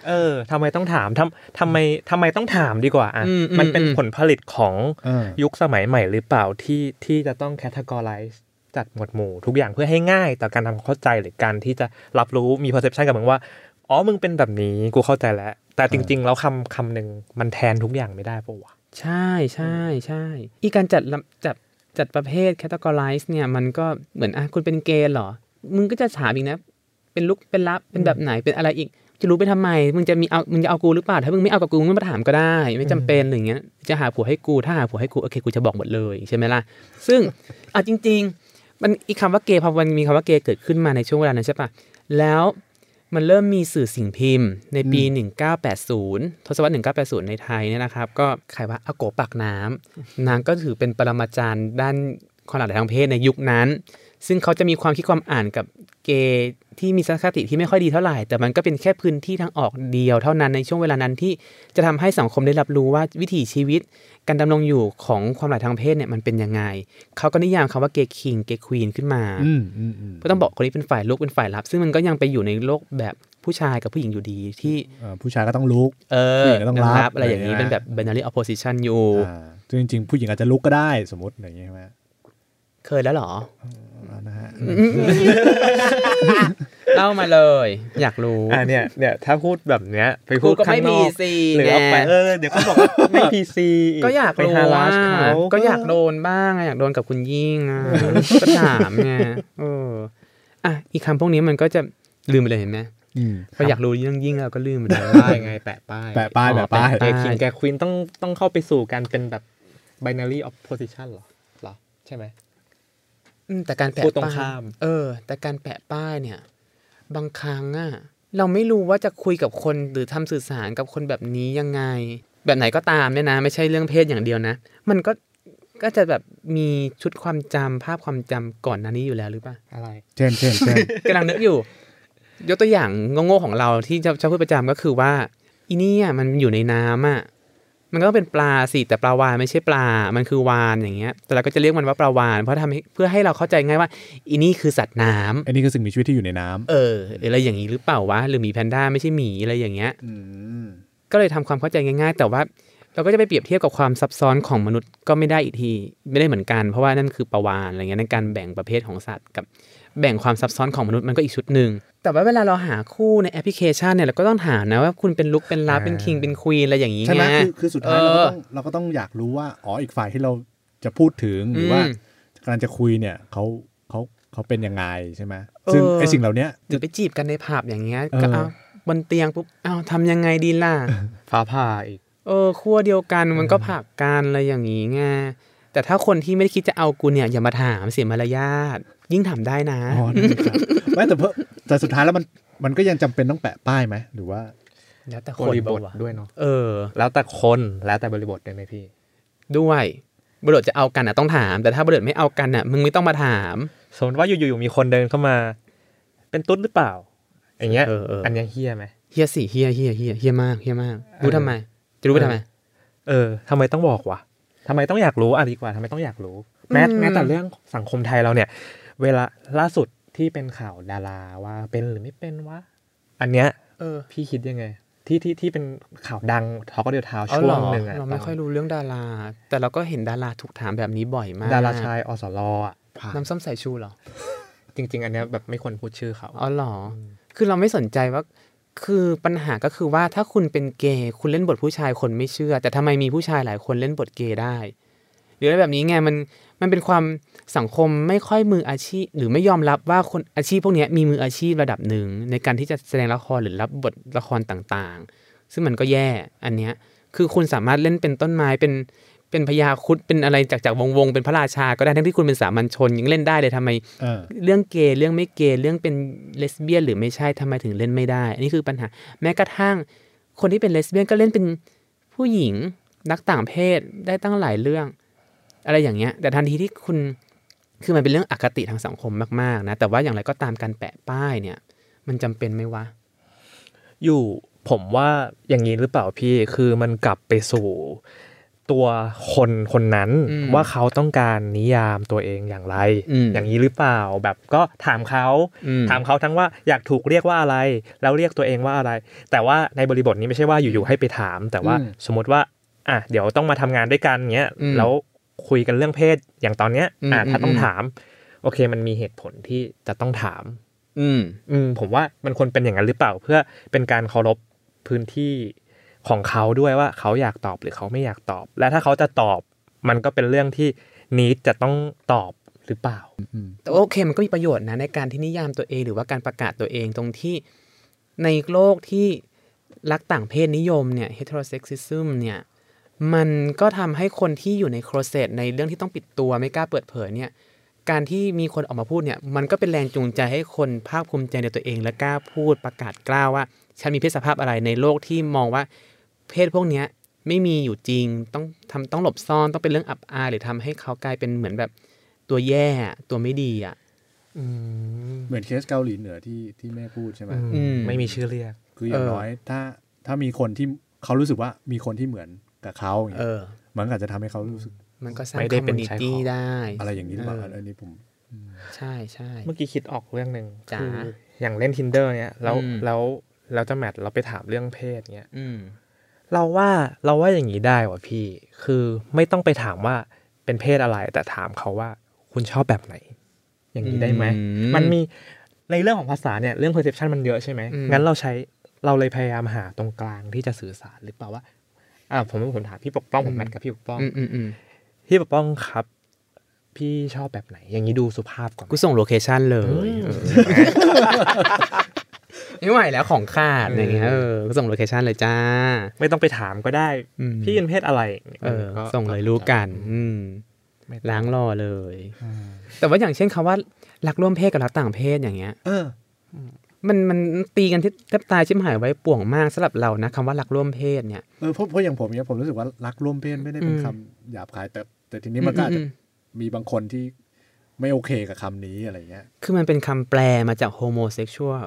เออทำไมต้องถามทำทำไมทำไมต้องถามดีกว่าอะอืมอืมมันเป็นอืมผลผลิตของเออยุคสมัยใหม่หรือเปล่าที่ที่จะต้อง categorize จัดหมวดหมู่ทุกอย่างเพื่อให้ง่ายต่อการทำความเข้าใจหรือการที่จะรับรู้มี perception กับมึงว่าอ๋อมึงเป็นแบบนี้กูเข้าใจแล้ว แต่จริง ๆ แล้วคำคำหนึ่งมันแทนทุกอย่างไม่ได้ปะวะใช่ใช่ใช่อีการจัดลำจัด จัดประเภท categorize เนี่ยมันก็เหมือนอะคุณเป็นเกย์เหรอ มึงก็จะถามอีกนะ เป็นลุกเป็นลับเป็นแบบไหนเป็นอะไรอีก จะรู้ไปทำไม มึงจะมีเอามึงจะเอากูหรือเปล่า ถ้ามึงไม่เอากับกูมึงไม่มาถามก็ได้ ไม่จำเป็นอะไรอย่างเงี้ยจะหาผัวให้กูถ้าหาผัวให้กูโอเคกูจะบอกหมดเลยใช่ไหมล่ะ ซึ่งอะจริง ๆ มันอีคำว่าเกย์พอมันมีคำว่าเกย์เกิดขึ้นมาในช่วงเวลานั้นใช่ปะแล้ว มันเริ่มมีสื่อสิ่งพิมพ์ ในปี 1980 ทศวรรษ 1980 ในไทยเนี่ยนะครับ ก็ใครว่าอาโกปากน้ำนางก็ถือเป็นปรมาจารย์ด้านความหลากหลายทางเพศในยุคนั้น ซึ่งเขาจะมีความคิดความอ่านกับเกย์ที่มีสังคติที่ไม่ค่อยดีเท่าไหร่ แต่มันก็เป็นแค่พื้นที่ทางออกเดียวเท่านั้นในช่วงเวลานั้นที่จะทำให้สังคมได้รับรู้ว่าวิถีชีวิต การดำรงอยู่ของความหลากหลายทางเพศเนี่ยมันเป็นยังไง เขาก็นิยามคำว่าเกย์คิงเกย์ควีนขึ้นมาอืมอืมอืมก็ต้องบอกคนนี้เป็นฝ่ายลุกเป็นฝ่ายรับ ซึ่งมันก็ยังไปอยู่ในโลกแบบผู้ชายกับผู้หญิงอยู่ดีที่เอ่อผู้ชายก็ต้องลุกเอผู้อหญิงก็ต้องรับอะไรอย่างนี้อะไรอย่างเงี้ยเป็นแบบ binary opposition อยู่อ่าซึ่งจริงๆผู้หญิงอาจจะลุกก็ได้สมมติอย่างเงี้ยใช่ไหมเคยแล้วเหรอ อ่านะฮะเล่ามาเลย อยากรู้อ่าเนี่ยเนี่ยถ้าพูดแบบเนี้ยไปพูดกูก็ไม่ข้างนอก PC หรือเอาไปไงเออเดี๋ยวเขาบอกว่าไม่พีซีก็อยากไปรู้ฮาราว่าชเขาก็อยากโดนบ้างอะอยากโดนกับคุณยิ่งอะก็ถามไงเอออะอีกคำพวกนี้มันก็จะลืมไปเลยเห็นไหมอืมพออยากรู้เรื่องยิ่งเราก็ลืมไปเลยป้ายไงแปะป้ายแปะป้ายอ๋อแปะป้ายแปะแกคิงแกควีนต้องต้องเข้าไปสู่การเป็นแบบ binary opposition เหรอเหรอใช่ไหมอืม แต่การแปะพูดตรงป้ายข้ามเออ แต่การแปะป้ายเนี่ย บางครั้งอะเราไม่รู้ว่าจะคุยกับคนหรือทำสื่อสารกับคนแบบนี้ยังไง แบบไหนก็ตามเนี่ยนะ ไม่ใช่เรื่องเพศอย่างเดียวนะ มันก็ก็จะแบบมีชุดความจำภาพความจำก่อนหน้านี้อยู่แล้วหรือเปล่าอะไรเช่นเช่นเช่นกำลังนึกอยู่ ยกตัวอย่างโง่ๆของเราที่จะชอบพูดประจำก็คือว่าอีนี่อะมันอยู่ในน้ำอะ มันก็ต้องเป็นปลาสิแต่ปลาวานไม่ใช่ปลา มันคือวานอย่างเงี้ย แต่เราก็จะเรียกมันว่าปลาวาน เพราะทำให้เพื่อให้เราเข้าใจง่ายว่าอีนี่คือสัตว์น้ำอันนี้คือสิ่งมีชีวิตที่อยู่ในน้ำเออหรืออะไรอย่างนี้หรือเปล่าวะหรือหมีแพนด้าไม่ใช่หมีอะไรอย่างเงี้ยอืมก็เลยทำความเข้าใจง่าย ๆ แต่ว่าเราก็จะไปเปรียบเทียบกับความซับซ้อนของมนุษย์ก็ไม่ได้อีกทีไม่ได้เหมือนกัน เพราะว่านั่นคือปลาวานอะไรเงี้ยในการแบ่งประเภทของสัตว์กับ แบ่งความซับซ้อนของมนุษย์มันก็อีกชุดหนึ่ง แต่ว่าเวลาเราหาคู่ในแอปพลิเคชันเนี่ยเราก็ต้องถามนะว่าคุณเป็นลุกเป็นลาเป็นคิงเป็นควีนอะไรอย่างนี้ใช่ไหมไงคือคือสุดท้ายเราก็เออต้องเราก็ต้องอยากรู้ว่าอ๋ออีกฝ่ายที่เราจะพูดถึงหรือว่าอืมกำลังจะคุยเนี่ยเขาเขาเขาเป็นยังไงใช่ไหมซึ่งเออไอสิ่งเหล่าเนี้ยหรือไปจีบกันในผับอย่างเงี้ยเออก็เอาบนเตียงปุ๊บเอาทำยังไงดีล่ะฟ้าผ่าอีกเออขั้วเดียวกันมันก็ผลักกันอะไรอย่างนี้ไง แต่ถ้าคนที่ไม่ได้คิดจะเอากูเนี่ยอย่ามาถามเสียมารยาทยิ่งถามได้นะอ๋อได้ครับไม่แต่เพิ่มแต่สุดท้ายแล้วมันมันก็ยังจำเป็นต้องแปะป้ายไหมหรือว่าแล้วแต่บคนริบทปะวะด้วยเนาะเออ แล้วแต่คนแล้วแต่บริบทด้วยไหมพี่ ด้วยบริบทจะเอากันอะต้องถาม แต่ถ้าบริบทไม่เอากันอะมึงไม่ต้องมาถาม สมมติว่าอยู่ๆมีคนเดินเข้ามา เป็นตุ๊ดหรือเปล่า อย่างเงี้ยเออเอออันเนี้ยเฮี้ยไหมเฮียสิเฮียเฮียเฮียเฮียมากเฮียมากรู้ทำไม จะรู้ไปทำไม เออทำไมต้องบอกวะ ทำไมต้องอยากรู้อะดีกว่าทำไมต้องอยากรู้ แม้อืมแม้แต่เรื่องสังคมไทยเราเนี่ย เวลาล่าสุดที่เป็นข่าวดาราว่าเป็นหรือไม่เป็นวะอันเนี้ยเออ พี่คิดยังไง ที่ที่ที่เป็นข่าวดังทอก็เดียวเท้าเอาช่เหวรงอหนึ่งอะเราไม่ค่อยรู้เรื่องดารา แต่เราก็เห็นดาราถูกถามแบบนี้บ่อยมาก ดาราชายอสรอะน้ำส้มสายชูเหรอจริง ๆ อันเนี้ยแบบไม่ควรพูดชื่อเขาอ๋อเหรอ คือเราไม่สนใจว่า คือปัญหาก็คือว่าถ้าคุณเป็นเกย์คุณเล่นบทผู้ชายคนไม่เชื่อ แต่ทำไมมีผู้ชายหลายคนเล่นบทเกย์ได้ หรืออะไรแบบนี้ไงมันมันเป็นความสังคมไม่ค่อยมืออาชีพ หรือไม่ยอมรับว่าคนอาชีพพวกนี้มีมืออาชีพระดับหนึ่ง ในการที่จะแสดงละครหรือรับบทละครต่างๆ ซึ่งมันก็แย่อันเนี้ยคือคุณสามารถเล่นเป็นต้นไม้เป็น เป็นพญาครุดเป็นอะไรจากจากวงวงๆเป็นพระราชา ก็ได้ทั้งที่คุณเป็นสามัญชนยังเล่นได้เลยทำไมเออเรื่องเกย์เรื่องไม่เกย์เรื่องเป็นเลสเบี้ยนหรือไม่ใช่ทำไมถึงเล่นไม่ได้อันนี้คือปัญหา แม้กระทั่ง คนที่เป็นเลสเบี้ยนก็เล่นเป็นผู้หญิงนักต่างเพศได้ตั้งหลายเรื่อง อะไรอย่างเงี้ย แต่ทันทีที่คุณคือมันเป็นเรื่องอคติทางสังคมมากๆนะแต่ว่าอย่างไรก็ตามการแปะป้ายเนี่ย มันจำเป็นไหมวะอยู่ผมว่าอย่างนี้หรือเปล่าพี่คือมันกลับไปสู่ ตัวคนคนนั้นอืมว่าเขาต้องการนิยามตัวเองอย่างไรอืมอย่างนี้หรือเปล่าแบบก็ถามเขาอืมถามเขาทั้งว่าอยากถูกเรียกว่าอะไร แล้วเรียกตัวเองว่าอะไร แต่ว่าในบริบทนี้ไม่ใช่ว่าอยู่ๆให้ไปถาม แต่ว่าอืมสมมติว่าอะเดี๋ยวต้องมาทำงานด้วยกันเงี้ยอืมแล้วคุยกันเรื่องเพศอย่างตอนเนี้ยอืมอะถ้าต้องอืมถาม โอเคมันมีเหตุผลที่จะต้องถาม อืมอืมผมว่ามันควรเป็นอย่างนั้นหรือเปล่าเพื่อเป็นการเคารพพื้นที่ ของเขาด้วยว่าเขาอยากตอบหรือเขาไม่อยากตอบ และถ้าเขาจะตอบมันก็เป็นเรื่องที่นีดจะต้องตอบหรือเปล่าแต่โอเคมันก็มีประโยชน์นะในการที่นิยามตัวเองหรือว่าการประกาศตัวเองตรงที่ในโลกที่รักต่างเพศนิยมเนี่ย heterosexism เนี่ยมันก็ทำให้คนที่อยู่ในโครเซตในเรื่องที่ต้องปิดตัวไม่กล้าเปิดเผยเนี่ยการที่มีคนออกมาพูดเนี่ยมันก็เป็นแรงจูงใจให้คนภาคภูมิใจในตัวเองและกล้าพูดประกาศกล้าว่าฉันมีเพศสภาพอะไรในโลกที่มองว่า เพศพวกเนี้ยไม่มีอยู่จริงต้องทำต้องหลบซ่อนต้องเป็นเรื่องอับอายหรือทำให้เขากลายเป็นเหมือนแบบตัวแย่ตัวไม่ดีอะอืมเหมือนเคสเกาหลีเหนือที่ที่แม่พูดใช่ไหมอืมไม่มีชื่อเรียก คืออย่างเออน้อยถ้าถ้ามีคนที่เขารู้สึกว่ามีคนที่เหมือนกับเขาอย่างเอเงี้ยอมันก็อาจจะทำให้เขารู้สึก มันก็สร้างไม่คได้อมเป็มูนนิชายตี้ขอบได้ อะไรอย่างนี้หรือเปล่าเอออันนี้ผมใช่ใช่เมื่อกี้คิดออกเรื่องหนึ่งจ๋าคืออย่างเล่น tinder เนี่ยแล้วอืมแล้วแล้วจะแมทเราไปถามเรื่องเพศเนี้ยอืม เราว่าเราว่าอย่างนี้ได้ว่ะพี่ คือไม่ต้องไปถามว่าเป็นเพศอะไร แต่ถามเขาว่าคุณชอบแบบไหน อย่างนี้ได้ไหมอืมมันมีในเรื่องของภาษาเนี่ยเรื่อง perception มันเยอะใช่ไหมอืมงั้นเราใช้เราเลยพยายามหาตรงกลางที่จะสื่อสารหรือเปล่าว่าอ่าผมผมถามพี่ปกป้องผมแมทกับพี่ปกป้องอืมอืมอืมพี่ปกป้องครับ พี่ชอบแบบไหน อย่างนี้ดูสุภาพกว่าไหมกูส่ง location เลยเอ้ยเออ ไม่ไหวแล้วของขาดอย่างเงี้ยเออกูส่ง location เลยจ้า ไม่ต้องไปถามก็ได้อืมพี่เป็นเพศอะไร เออก็ส่งเลยรู้กัน อืมไม่ล้างรอเลย แต่ว่าอย่างเช่นคำว่ารักร่วมเพศกับรักต่างเพศอย่างเงี้ย เออ มันมันตีกันที่แทบตายชิบหายวายป่วงมากสำหรับเรานะคำว่ารักร่วมเพศเนี่ยเออเพราะเพราะอย่างผมเนี้ยผมรู้สึกว่ารักร่วมเพศไม่ได้เป็นอืมคำหยาบคายแต่แต่ทีนี้มันก็อาจจะอืมมีบางคนที่ ไม่โอเคกับคำนี้อะไรเงี้ย คือมันเป็นคำแปลมาจาก homosexual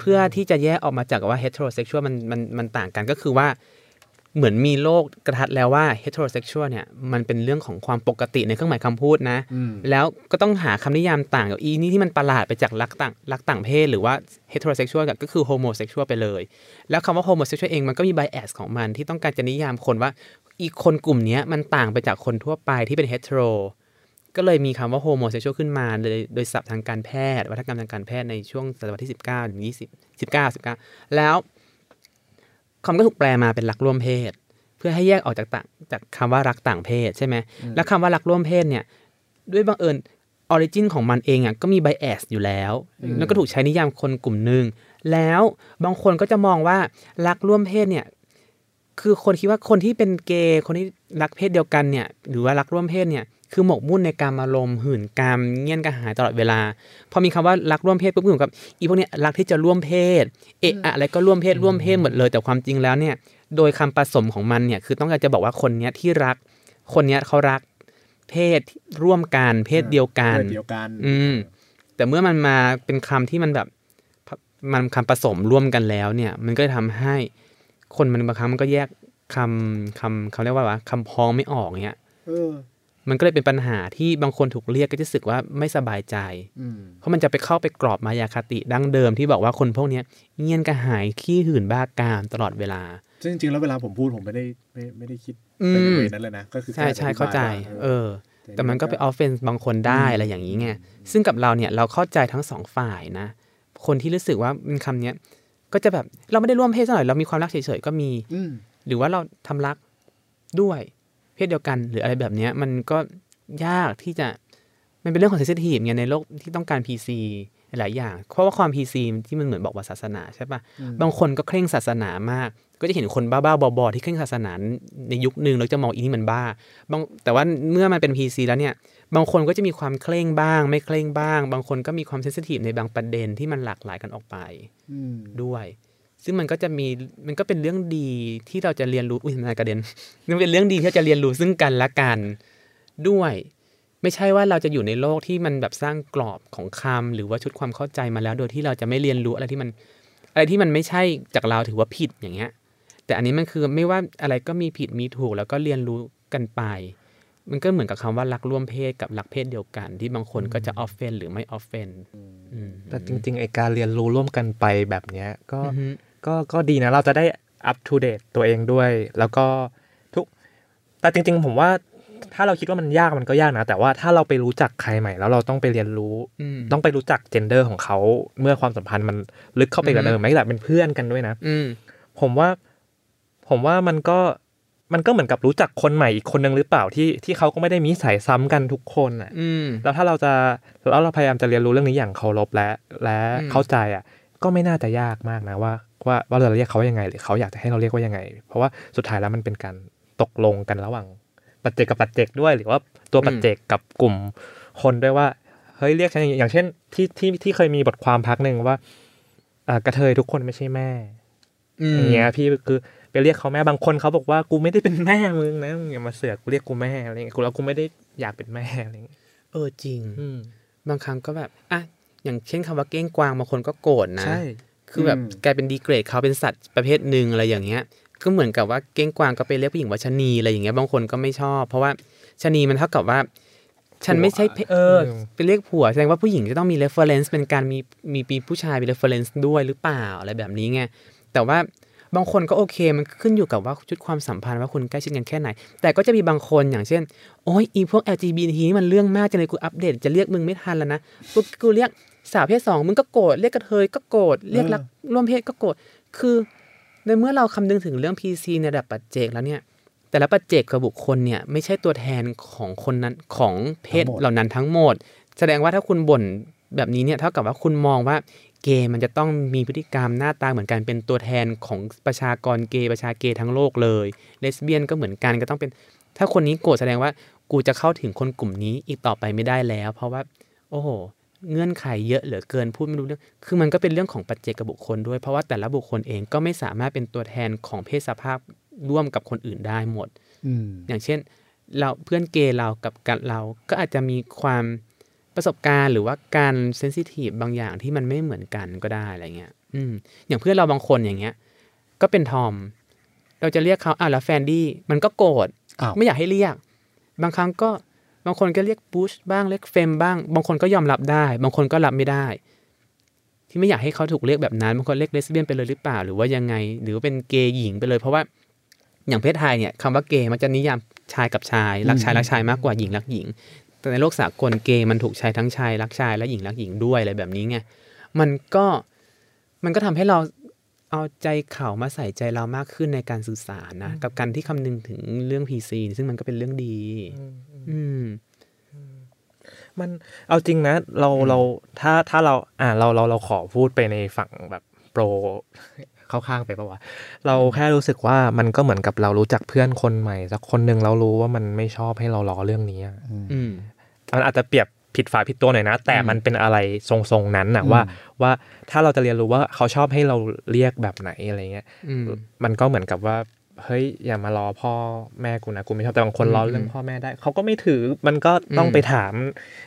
เพื่อที่จะแยกออกมาจากว่าเฮต e ร o เซ็กชวลมันมันมันต่างกันก็คือว่า เหมือนมีโลกทัศน์แล้วว่าเฮต e ร o เซ็กชวลเนี่ยมันเป็นเรื่องของความปกติในเครื่องหมายคำพูดนะอืมแล้วก็ต้องหาคำนิยามต่างกับอีนี่ที่มันประหลาดไปจากรักต่างรักต่างเพศ หรือว่าเฮต e ร o เซ็กชวลก็คือโฮโมเซ็กชวลไปเลย แล้วคำว่า homosexual เองมันก็มี bias ของมันที่ต้องการจะนิยามคนว่าอีกคนกลุ่มเนี้ยมันต่างไปจากคนทั่วไปที่เป็นเฮต e ร o ก็เลยมีคำว่า homosexual ขึ้นมาโดยโดยศัพท์ทางการแพทย์ วาทกรรมทางการแพทย์ในช่วงศตวรรษที่ 19 ถึง 20 19 19 แล้วคำก็ถูกแปลมาเป็นรักร่วมเพศ เพื่อให้แยกออกจากต่างจากคำว่ารักต่างเพศใช่ไหมแล้วคำว่ารักร่วมเพศเนี่ย ด้วยบังเอิญ origin ของมันเองอะก็มี bias อยู่แล้ว แล้วก็ถูกใช้นิยามคนกลุ่มหนึ่งแล้วบางคนก็จะมองว่ารักร่วมเพศเนี่ยคือคนคิดว่าคนที่เป็นเกย์คนที่รักเพศเดียวกันเนี่ย หรือว่ารักร่วมเพศเนี่ย คือหมกมุ่นในกามอารมณ์หื่นกามเงี่ยนกระหายตลอดเวลา พอมีคำว่ารักร่วมเพศปุ๊บก็เหมือนกับอีพวกเนี้ยรักที่จะร่วมเพศเอะอะอะไรก็ร่วมเพศร่วมเพศหมดเลย แต่ความจริงแล้วเนี่ย โดยคำผสมของมันเนี่ยคือต้องการจะบอกว่าคนเนี้ยที่รัก คนเนี้ยเขารักเพศร่วมกันเพศเดียวกันเพศเดียวกัน อืม แต่เมื่อมันมาเป็นคำที่มันแบบมันคำผสมร่วมกันแล้วเนี่ย มันก็จะทำให้คนมันบางครั้งมันก็แยกคำคำเขาเรียกว่าว่าคำพ้องไม่ออกเนี่ยเออ มันก็เลยเป็นปัญหาที่บางคนถูกเรียกก็จะรู้สึกว่าไม่สบายใจอืมเพราะมันจะไปเข้าไปกรอบมายาคติดั้งเดิมที่บอกว่าคนพวกเนี้ยเงี่ยนกระหายขี้หื่นบ้ากามตลอดเวลาซึ่งจริงๆแล้วเวลาผมพูดผมไม่ได้ไม่ไม่ได้คิดอืมไปใน way นั้นเลยนะก็คือใช่แค่ใช่อธิบายเข้าใจว่าเออ แต่มันก็ไป offend บางคนได้อะไรอย่างนี้ไงซึ่งกับเราเนี่ยเราเข้าใจทั้งสองฝ่ายนะ คนที่รู้สึกว่ามันคำเนี้ยก็จะแบบเราไม่ได้ร่วมเพศซะหน่อยเรามีความรักเฉยๆก็มีอืมหรือว่าเราทำรักด้วย เพศเดียวกันหรืออะไรแบบเนี้ยมันก็ยากที่จะมันเป็นเรื่องของเซนซิทีฟไงในโลกที่ต้องการ PC หลายอย่าง เพราะว่าความ PC ที่มันเหมือนบอกว่าศาสนาใช่ปะบางคนก็เคร่งศาสนามาก ก็จะเห็นคนบ้าๆบอๆที่เคร่งศาสนาในยุคหนึ่งแล้วจะมองอีนี่มันบ้าบางแต่ว่าเมื่อมันเป็น PC แล้วเนี่ย บางคนก็จะมีความเคร่งบ้าง ไม่เคร่งบ้าง บางคนก็มีความเซนซิทีฟในบางประเด็นที่มันหลากหลายกันออกไปอืมด้วย ซึ่งมันก็จะมีมันก็เป็นเรื่องดีที่เราจะเรียนรู้อุ้ยทำไมกระเด็นมันเป็นเรื่องดีที่เราจะเรียนรู้ซึ่งกันและกันด้วย ไม่ใช่ว่าเราจะอยู่ในโลกที่มันแบบสร้างกรอบของคำหรือว่าชุดความเข้าใจมาแล้ว โดยที่เราจะไม่เรียนรู้อะไรที่มัน อะไรที่มันไม่ใช่จากเราถือว่าผิดอย่างเงี้ย แต่อันนี้มันคือไม่ว่าอะไรก็มีผิดมีถูก แล้วก็เรียนรู้กันไป มันก็เหมือนกับคำว่ารักร่วมเพศกับรักเพศเดียวกัน ที่บางคนก็จะ offend หรือไม่ offendแต่จริงๆไอการเรียนรู้ร่วมกันไปแบบเนี้ยก็อือฮึ ก็ก็ดีนะเราจะได้อัป o d เดตตัวเองด้วย แล้วก็ทุก แต่จริง ๆ ผมว่าถ้าเราคิดว่ามันยากมันก็ยากนะ แต่ว่าถ้าเราไปรู้จักใครใหม่ แล้วเราต้องไปเรียนรู้อืมต้องไปรู้จักเจนเดอร์ของเขา เมื่อความสัมพันธ์มันลึกเข้าไปกว่าเดิมไม่แบบเป็นเพื่อนกันด้วยนะ อืมผมว่า ผมว่ามันก็มันก็เหมือนกับรู้จักคนใหม่อีกคนนึงหรือเปล่าที่ที่เขาก็ไม่ได้มีนิสัยซ้ำกันทุกคนอะอืมแล้วถ้าเราจะแล้วเราพยายามจะเรียนรู้เรื่องนี้อย่างเคารพและ และอืมเข้าใจอะ ก็ไม่น่าจะยากมากนะว่า ว่าว่าเราจะเรียกเขาว่ายังไง หรือเขาอยากจะให้เราเรียกว่ายังไง เพราะว่าสุดท้ายแล้วมันเป็นการตกลงกันระหว่างปัจเจกกับปัจเจกด้วย หรือว่าตัวปัจเจกกับกลุ่มคนด้วยว่าเฮ้ยเรียกฉันอย่างอย่างเช่นที่ที่ที่เคยมีบทความพักหนึ่งว่าอ่ากระเทยทุกคนไม่ใช่แม่อืมอย่างเงี้ยพี่คือไปเรียกเขาแม่บางคนเขาบอกว่ากูไม่ได้เป็นแม่มึงนะมึงอย่ามาเสือกกูเรียกกูแม่อะไรเงี้ยกูแล้วกูไม่ได้อยากเป็นแม่อะไรเงี้ยเออจริงอืมบางครั้งก็แบบอะอย่างเช่นคำว่าเก้งกวางบางคนก็โกรธนะใช่ คือแบบอืมกลายเป็นดีเกรดเขาเป็นสัตว์ประเภทหนึ่งอะไรอย่างเงี้ย ก็เหมือนกับว่าเก้งกวางก็ไปเรียกผู้หญิงว่าชะนีอะไรอย่างเงี้ยบางคนก็ไม่ชอบ เพราะว่าชะนีมันเท่ากับว่า ฉันไม่ใช่เพเอออืมไปเรียกผัวแสดงว่าผู้หญิงจะต้องมี reference เป็นการมีมีปีผู้ชายมี reference ด้วยหรือเปล่าอะไรแบบนี้ไงแต่ว่าบางคนก็โอเคมันขึ้นอยู่กับว่าชุดความสัมพันธ์ว่าคุณใกล้ชิดกันแค่ไหน แต่ก็จะมีบางคนอย่างเช่น โอ้ยอีพวก LGBT นี่มันเรื่องมากจังเลยกูอัปเดตจะเรียกมึงไม่ทันแล้วนะกูกูเรียก สาวเพศสองมึงก็โกรธเรียกกระเทยก็โกรธเรียกรักร่วมเพศก็โกรธคือในเมื่อเราคำนึงถึงเรื่อง PC ในระดับปัจเจกแล้วเนี่ย แต่ละปัจเจกกับบุคคลเนี่ยไม่ใช่ตัวแทนของคนนั้นของเพศทั้งหมดเหล่านั้นทั้งหมด แสดงว่าถ้าคุณบ่นแบบนี้เนี่ยเท่ากับว่าคุณมองว่าเกย์มันจะต้องมีพฤติกรรมหน้าตาเหมือนกันเป็นตัวแทนของประชากรเกย์ประชาเกย์ทั้งโลกเลยเลสเบี้ยนก็เหมือนกันก็ต้องเป็น ถ้าคนนี้โกรธแสดงว่ากูจะเข้าถึงคนกลุ่มนี้อีกต่อไปไม่ได้แล้ว เพราะว่า โอ้โห เงื่อนไขเยอะเหลือเกินพูดไม่รู้เรื่อง คือมันก็เป็นเรื่องของปัจเจกบุคคลด้วย เพราะว่าแต่ละบุคคลเองก็ไม่สามารถเป็นตัวแทนของเพศสภาพร่วมกับคนอื่นได้หมดอืมอย่างเช่น เราเพื่อนเกย์เรากับกันเรา ก็อาจจะมีความประสบการณ์ หรือว่าการเซนซิทีฟบางอย่างที่มันไม่เหมือนกันก็ได้อะไรเงี้ย อืม อย่างเพื่อนเราบางคนอย่างเงี้ย ก็เป็นทอม เราจะเรียกเขาอะแล้วแฟนดี้ มันก็โกรธอ้าวไม่อยากให้เรียก บางครั้งก็ บางคนก็เรียกบูชบ้างเรียกเฟมบ้าง บางคนก็ยอมรับได้ บางคนก็รับไม่ได้ ที่ไม่อยากให้เขาถูกเรียกแบบนั้นบางคนเรียกเลสเบี้ยนไปเลยหรือเปล่า หรือว่ายังไง หรือว่าเป็นเกย์หญิงไปเลยเพราะว่าอย่างเพศไทยเนี่ยคำว่าเกย์มันจะนิยามชายกับชาย รักชายรักชายมากกว่าหญิงรักหญิง แต่ในโลกสากลเกย์มันถูกใช้ทั้งชายรักชายและหญิงรักหญิงด้วยอะไรแบบนี้ไงมันก็มันก็ทำให้เรา เอาใจเขามาใส่ใจเรามากขึ้นในการสื่อสารนะ กับการที่คำนึงถึงเรื่อง PC ซึ่งมันก็เป็นเรื่องดี อืมมันเอาจริงนะ เราเราถ้าถ้าเรา อ่าเราเราเราขอพูดไปในฝั่งแบบโปรเข้าข้างไปปะวะเราแค่รู้สึกว่ามันก็เหมือนกับเรารู้จักเพื่อนคนใหม่สักคนหนึ่งเรารู้ว่ามันไม่ชอบให้เราล้อเรื่องนี้อะอืมมันอาจจะเปรียบ ผิดฝาผิดตัวหน่อยนะ แต่มันเป็นอะไรทรงๆนั้นนะว่าว่าถ้าเราจะเรียนรู้ว่าเขาชอบให้เราเรียกแบบไหนอะไรเงี้ยอืมมันก็เหมือนกับว่าเฮ้ยอย่ามารอพ่อแม่กูนะกูไม่ชอบแต่บางคนรอเรื่องพ่อแม่ได้เขาก็ไม่ถือมันก็ต้องไปถาม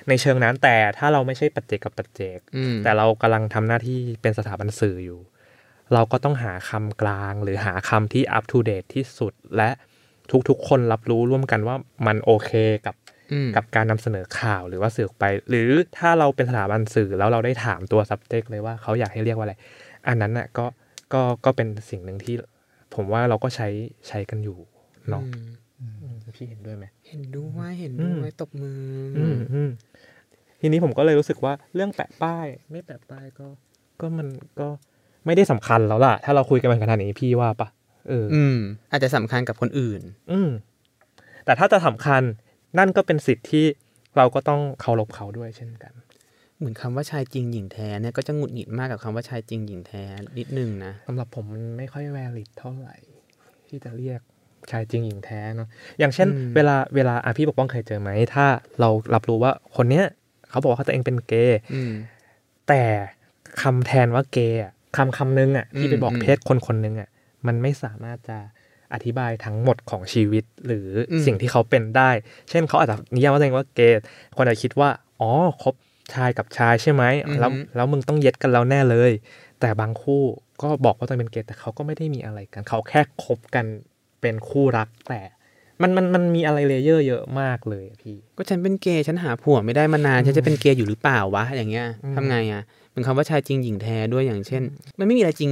ในเชิงนั้น แต่ถ้าเราไม่ใช่ปัจเจกกับปัจเจกอืมแต่เรากำลังทำหน้าที่เป็นสถาบันสื่ออยู่ เราก็ต้องหาคำกลางหรือหาคำที่ up to date ที่สุดและทุกๆ คนรับรู้ร่วมกันว่ามันโอเคกับอืม กับการนำเสนอข่าวหรือว่าสื่อออกไป หรือถ้าเราเป็นสถาบันสื่อแล้วเราได้ถามตัว subject เลยว่าเขาอยากให้เรียกว่าอะไร อันนั้นน่ะก็ก็ก็เป็นสิ่งหนึ่งที่ ผมว่าเราก็ใช้ใช้กันอยู่เนาะอืมพี่เห็นด้วยไหมเห็นด้วยเห็นอืด้มวยตบมือออืมอืมทีนี้ผมก็เลยรู้สึกว่าเรื่องแปะป้าย ไม่แปะป้ายก็ ก็มันก็ไม่ได้สำคัญแล้วล่ะ ถ้าเราคุยกันมาขนาดนี้พี่ว่าปะเออออืม อาจจะสำคัญกับคนอื่น อืมแต่ถ้าจะสำคัญ นั่นก็เป็นสิทธิ์ที่เราก็ต้องเคารพเขาด้วยเช่นกัน เหมือนคำว่าชายจริงหญิงแท้เนี่ยก็จะหงุดหงิดมากกับคำว่าชายจริงหญิงแท้นิดนึงนะสำหรับผมมันไม่ค่อยแวลิดเท่าไหร่ ที่จะเรียกชายจริงหญิงแท้เนาะอย่างเช่นอืมเวลาเวลาอะพี่ปกป้องเคยเจอไหม ถ้าเรารับรู้ว่าคนเนี้ยเขาบอกว่าเขาตัวเองเป็นเกย์อืมแต่คำแทนว่าเกย์อะคำคำนึงอะที่ไปบอกอืมเพศคนคนนึงอะมันไม่สามารถจะ อธิบายทั้งหมดของชีวิตหรืออมสิ่งที่เขาเป็นได้ เช่นเขาอาจจะนิยามว่าตัวเองว่าเกย์คนอาจจะคิดว่า อ๋อคบชายกับชายใช่ไหมแล้วแล้วมึงต้องเย็ดกันแล้วแน่เลย แต่บางคู่ก็บอกว่าตัวเองเป็นเกย์แต่เขาก็ไม่ได้มีอะไรกัน เขาแค่คบกันเป็นคู่รักแต่มันมันมันมีอะไร layer เยอะมากเลยอะพี่ ก็ฉันเป็นเกย์ฉันหาผัวไม่ได้มานานฉันจะเป็นเกย์อยู่หรือเปล่าวะอย่างเงี้ยอืมทำไงอะเป็นคำว่าชายจริงหญิงแท้ด้วยอย่างเช่น มันไม่มีอะไรจริง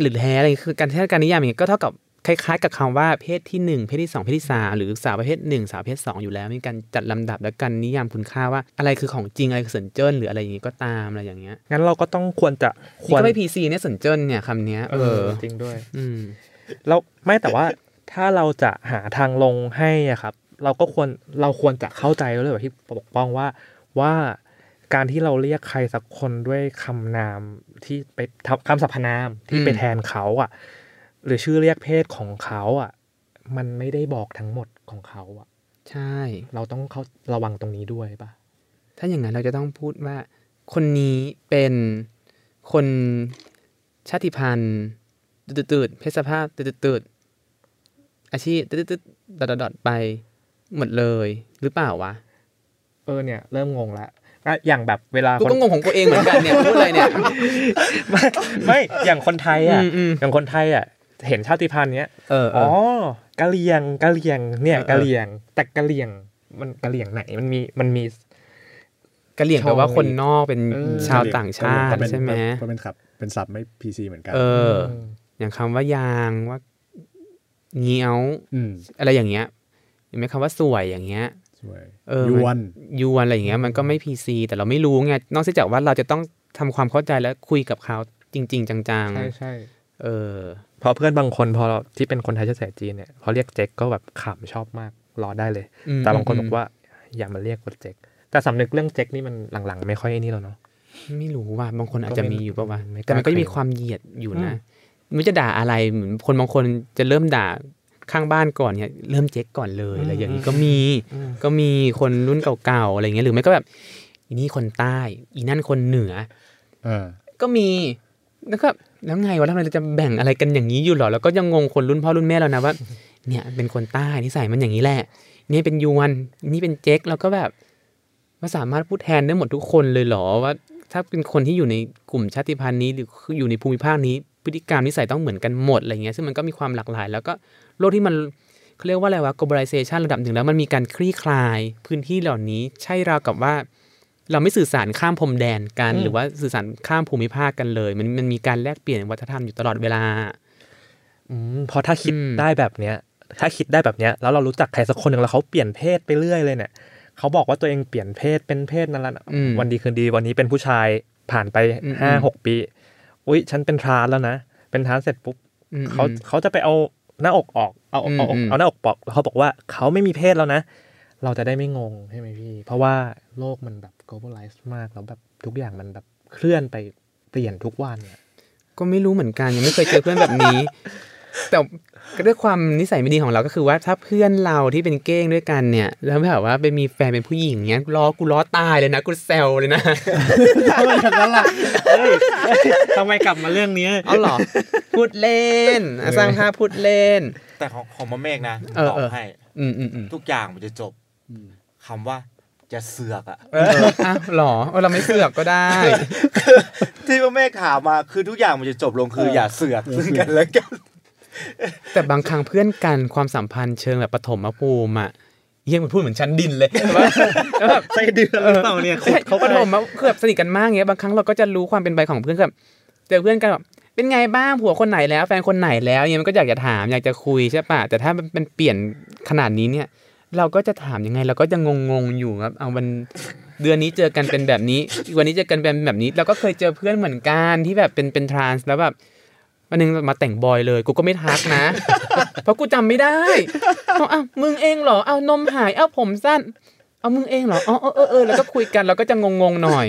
หรือแท้อะไรคือการแท้การนิยามอย่างเงี้ยก็เท่ากับ คล้ายๆ กับคำว่าเพศที่หนึ่งเพศที่สองเพศที่สามหรือสาวประเภทหนึ่งสาวประเภทสองอยู่แล้ว มีการจัดลำดับและการนิยามคุณค่าว่า อะไรคือของจริง อะไรคือเสินเจิ้นหรืออะไรอย่างงี้ก็ตามอะไรอย่างเงี้ยงั้นเราก็ต้องควรจะคนี่วรก็ไม่พีซีเนี่ยเสินเจิ้นเนี่ยคำเนี้ยเอเอออจริงด้วย อืมแล้วไม่แต่ว่าถ้าเราจะหาทางลงให้อะครับ เราก็ควรเราควรจะเข้าใจแล้วเลยแบบที่ปกป้องว่าว่าการที่เราเรียกใครสักคนด้วยคำนามที่ไปทำคำสรรพนามที่อืมไปแทนเขาอะ หรือชื่อเรียกเพศของเขาอะ มันไม่ได้บอกทั้งหมดของเขาอะ ใช่ เราต้องเขาระวังตรงนี้ด้วยป่ะถ้าอย่างนั้นเราจะต้องพูดว่า คนนี้เป็นคนชาติพันธุ์ตืดๆเพศสภาพตืดๆอาชีพตืดๆดอดๆไปหมดเลยหรือเปล่าวะ เออเนี่ย เริ่มงงละอะอย่างแบบเวลากูคนก็งงของกูเองเหมือนกันเนี่ยพูดอะไรเนี่ย ไม่ไม่อย่างคนไทยอะอืมอืมอย่างคนไทยอะ เห็นชาติพันธุ์เนี้ยเออเออ๋ออกะเหรี่ยงกะเหรี่ยงเนี่ยเออเออกะเหรี่ยง แต่กะเหรี่ยงมันกะเหรี่ยงไหนมันมีมันมีกะเหลี่ยงแปลว่าคนนอกเป็นเออชาวต่างชาติก็เป็นใช่ไหมก็เป็นขับเป็นศัพท์ไม่พีซีเหมือนกัน เออ อย่างคำว่ายางว่าเงี้ยวอืมอะไรอย่างเงี้ยเห็นไหมคำว่าสวยอย่างเงี้ยสวยเออยวนยวนอะไรอย่างเงี้ยมันก็ไม่พีซีแต่เราไม่รู้ไงนอกจากว่าเราจะต้องทำความเข้าใจและคุยกับเขาจริง ๆ จังใช่ใช่ๆ เออเพอเพื่อนบางคนพอที่เป็นคนไทยเชื้อสายจีนเนี่ยพอเรียกเจ๊กก็แบบขำชอบมากรอได้เลยอืมแต่บางคนอืมบอกว่าอย่ามาเรียกว่าเจ๊กแต่สำนึกเรื่องเจ๊กนี่มันหลังๆ ไม่ค่อยไอ้นี่แล้วเนาะไม่รู้ว่าบางคนอาจจะมีอยู่ปะวะไม่กล้าแต่มันก็จะมีเคลมความเหยียดอยู่นะอืไม่รู้จะด่าอะไรเหมือนคนบางคนจะเริ่มด่าข้างบ้านก่อนเนี่ยเริ่มเจ๊กก่อนเลยอะไรอย่างนี้ก็มีอืมก็มีคนรุ่นเก่าๆอะไรเงี้ยหรือไม่ก็แบบอีนี่คนใต้ อีนั่นคนเหนือเออก็มีแล้วก็ แล้วไงวะทำไมเราจะแบ่งอะไรกันอย่างนี้อยู่หรอ แล้วก็ยังงงคนรุ่นพ่อรุ่นแม่เรานะว่า เนี่ยเป็นคนใต้นิสัยมันอย่างนี้แหละนี่เป็นยวนนี่เป็นเจ๊กแล้วก็แบบว่าสามารถพูดแทนได้หมดทุกคนเลยเหรอว่า ถ้าเป็นคนที่อยู่ในกลุ่มชาติพันธุ์นี้หรืออยู่ในภูมิภาคนี้พฤติกรรมนิสัยต้องเหมือนกันหมดอะไรเงี้ยซึ่งมันก็มีความหลากหลาย แล้วก็โลกที่มันเขาเรียกว่าอะไรวะ globalization ระดับหนึ่งแล้วมันมีการคลี่คลายพื้นที่เหล่านี้ใช่ราวกับว่า เราไม่สื่อสารข้ามพรมแดนกันอืมหรือว่าสื่อสารข้ามภูมิภาคกันเลย มันมันมีการแลกเปลี่ยนวัฒนธรรมอยู่ตลอดเวลาอืมเพราะถ้าคิดอืมได้แบบเนี้ย ถ้าคิดได้แบบเนี้ยแล้วเรารู้จักใครสักคนหนึ่งแล้วเขาเปลี่ยนเพศไปเรื่อยเลยเนี่ยเขาบอกว่าตัวเองเปลี่ยนเพศเป็นเพศนั้นแล้วนะอืมวันดีคืนดีวันนี้เป็นผู้ชายผ่านไปอืมห้าอืมหกปี อุ้ยฉันเป็นทรานแล้วนะ เป็นทรานเสร็จปุ๊บอืมเขาอืมเขาจะไปเอาหน้าอกออกเอาเอาเอาอืมอืมเอาหน้าอกปอกแล้วเขาบอกว่าเขาไม่มีเพศแล้วนะ เราจะได้ไม่งงใช่ไหมพี่ เพราะว่าโลกมันแบบ globalize มากแล้วแบบทุกอย่างมันแบบเคลื่อนไปเปลี่ยนทุกวันอะก็ไม่รู้เหมือนกันยังไม่เคยเจอเพื่อนแบบนี้ แต่ก็ด้วยความนิสัยไม่ดีของเราก็คือว่าถ้าเพื่อนเราที่เป็นเก้งด้วยกันเนี่ย แล้วแบบว่าไปมีแฟนเป็นผู้หญิงเนี้ยล้อกูล้อตายเลยนะกูแซวเลยนะทำไมอย่างนั้นล่ะทำไมกลับมาเรื่องนี้เอาเหรอพูดเล่นอะสร้างภาพพูดเล่น แต่ของของมะเมฆนะเออตอบเออให้อืมอืมอืมทุกอย่างมันจะจบคำว่า จะเสือกอะเอออะเหรอเออเราไม่เสือกก็ได้ที่มะเมฆถามมาคือทุกอย่างมันจะจบลงคืออย่าเสือกซึ่งกันและกัน แต่บางครั้งเพื่อนกันความสัมพันธ์เชิงแบบปฐมภูมิอะเยี่ยงมันพูดเหมือนชั้นดินเลยว่าแล้วแบบไส้เดือนหรือเปล่าเนี่ยขุดเขาปไปฐมมาคือแบบสนิทกันมากเงี้ยบางครั้งเราก็จะรู้ความเป็นไปของเพื่อนแบบเจอเพื่อนกันแบบเป็นไงบ้างผัวคนไหนแล้ว แฟนคนไหนแล้วเนี่ยมันก็อยากจะถามอยากจะคุยใช่ปะแต่ถ้ามันเป็นเปลี่ยนขนาดนี้เนี่ย เราก็จะถามยังไง เราก็จะงงๆอยู่ครับเอาวันเดือนนี้เจอกันเป็นแบบนี้ วันนี้เจอกันเป็นแบบนี้ เราก็เคยเจอเพื่อนเหมือนกันที่แบบเป็นเป็นทรานส์แล้วแบบวันหนึงมาแต่งบอยเลย กูก็ไม่ทักนะ เพราะกูจำไม่ได้เอาอ้าวมึงเองเหรอเอานมหายเอาผมสั้น เอามึงเองเหรออ๋อเออเออเออแล้วก็คุยกันเราก็จะงงๆหน่อย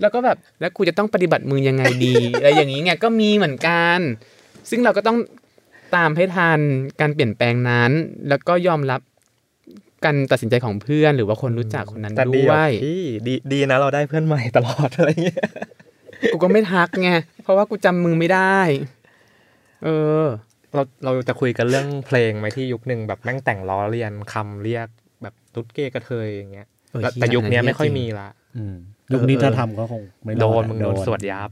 แล้วก็แบบแล้วกูจะต้องปฏิบัติมือยังไงดีอะไรอย่างนี้ไงก็มีเหมือนกัน ซึ่งเราก็ต้องตามให้ทันการเปลี่ยนแปลงนั้น แล้วก็ยอมรับ การตัดสินใจของเพื่อนหรือว่าคนรู้จักคนนั้นแต่ดีด้วอะยพี่ดีดีนะเราได้เพื่อนใหม่ตลอดอะไรเงี้ยกูก็ไม่ทักไงเพราะว่ากูจำมือไม่ได้ เออ เราเราจะคุยกันเรื่องเพลงไหมที่ยุคหนึ่งแบบแม่งแต่งล้อเลียนคำเรียกแบบตุ๊ดเกย์กระเทยอย่างเงี้ยเออแล้วเหี้ยแต่ยุคเนี้ยอันนั้นไม่ค่อยจริงมีละอืมยุคนี้เออถ้าทำก็คงไม่รอโดดนมึงโดนสวดยับ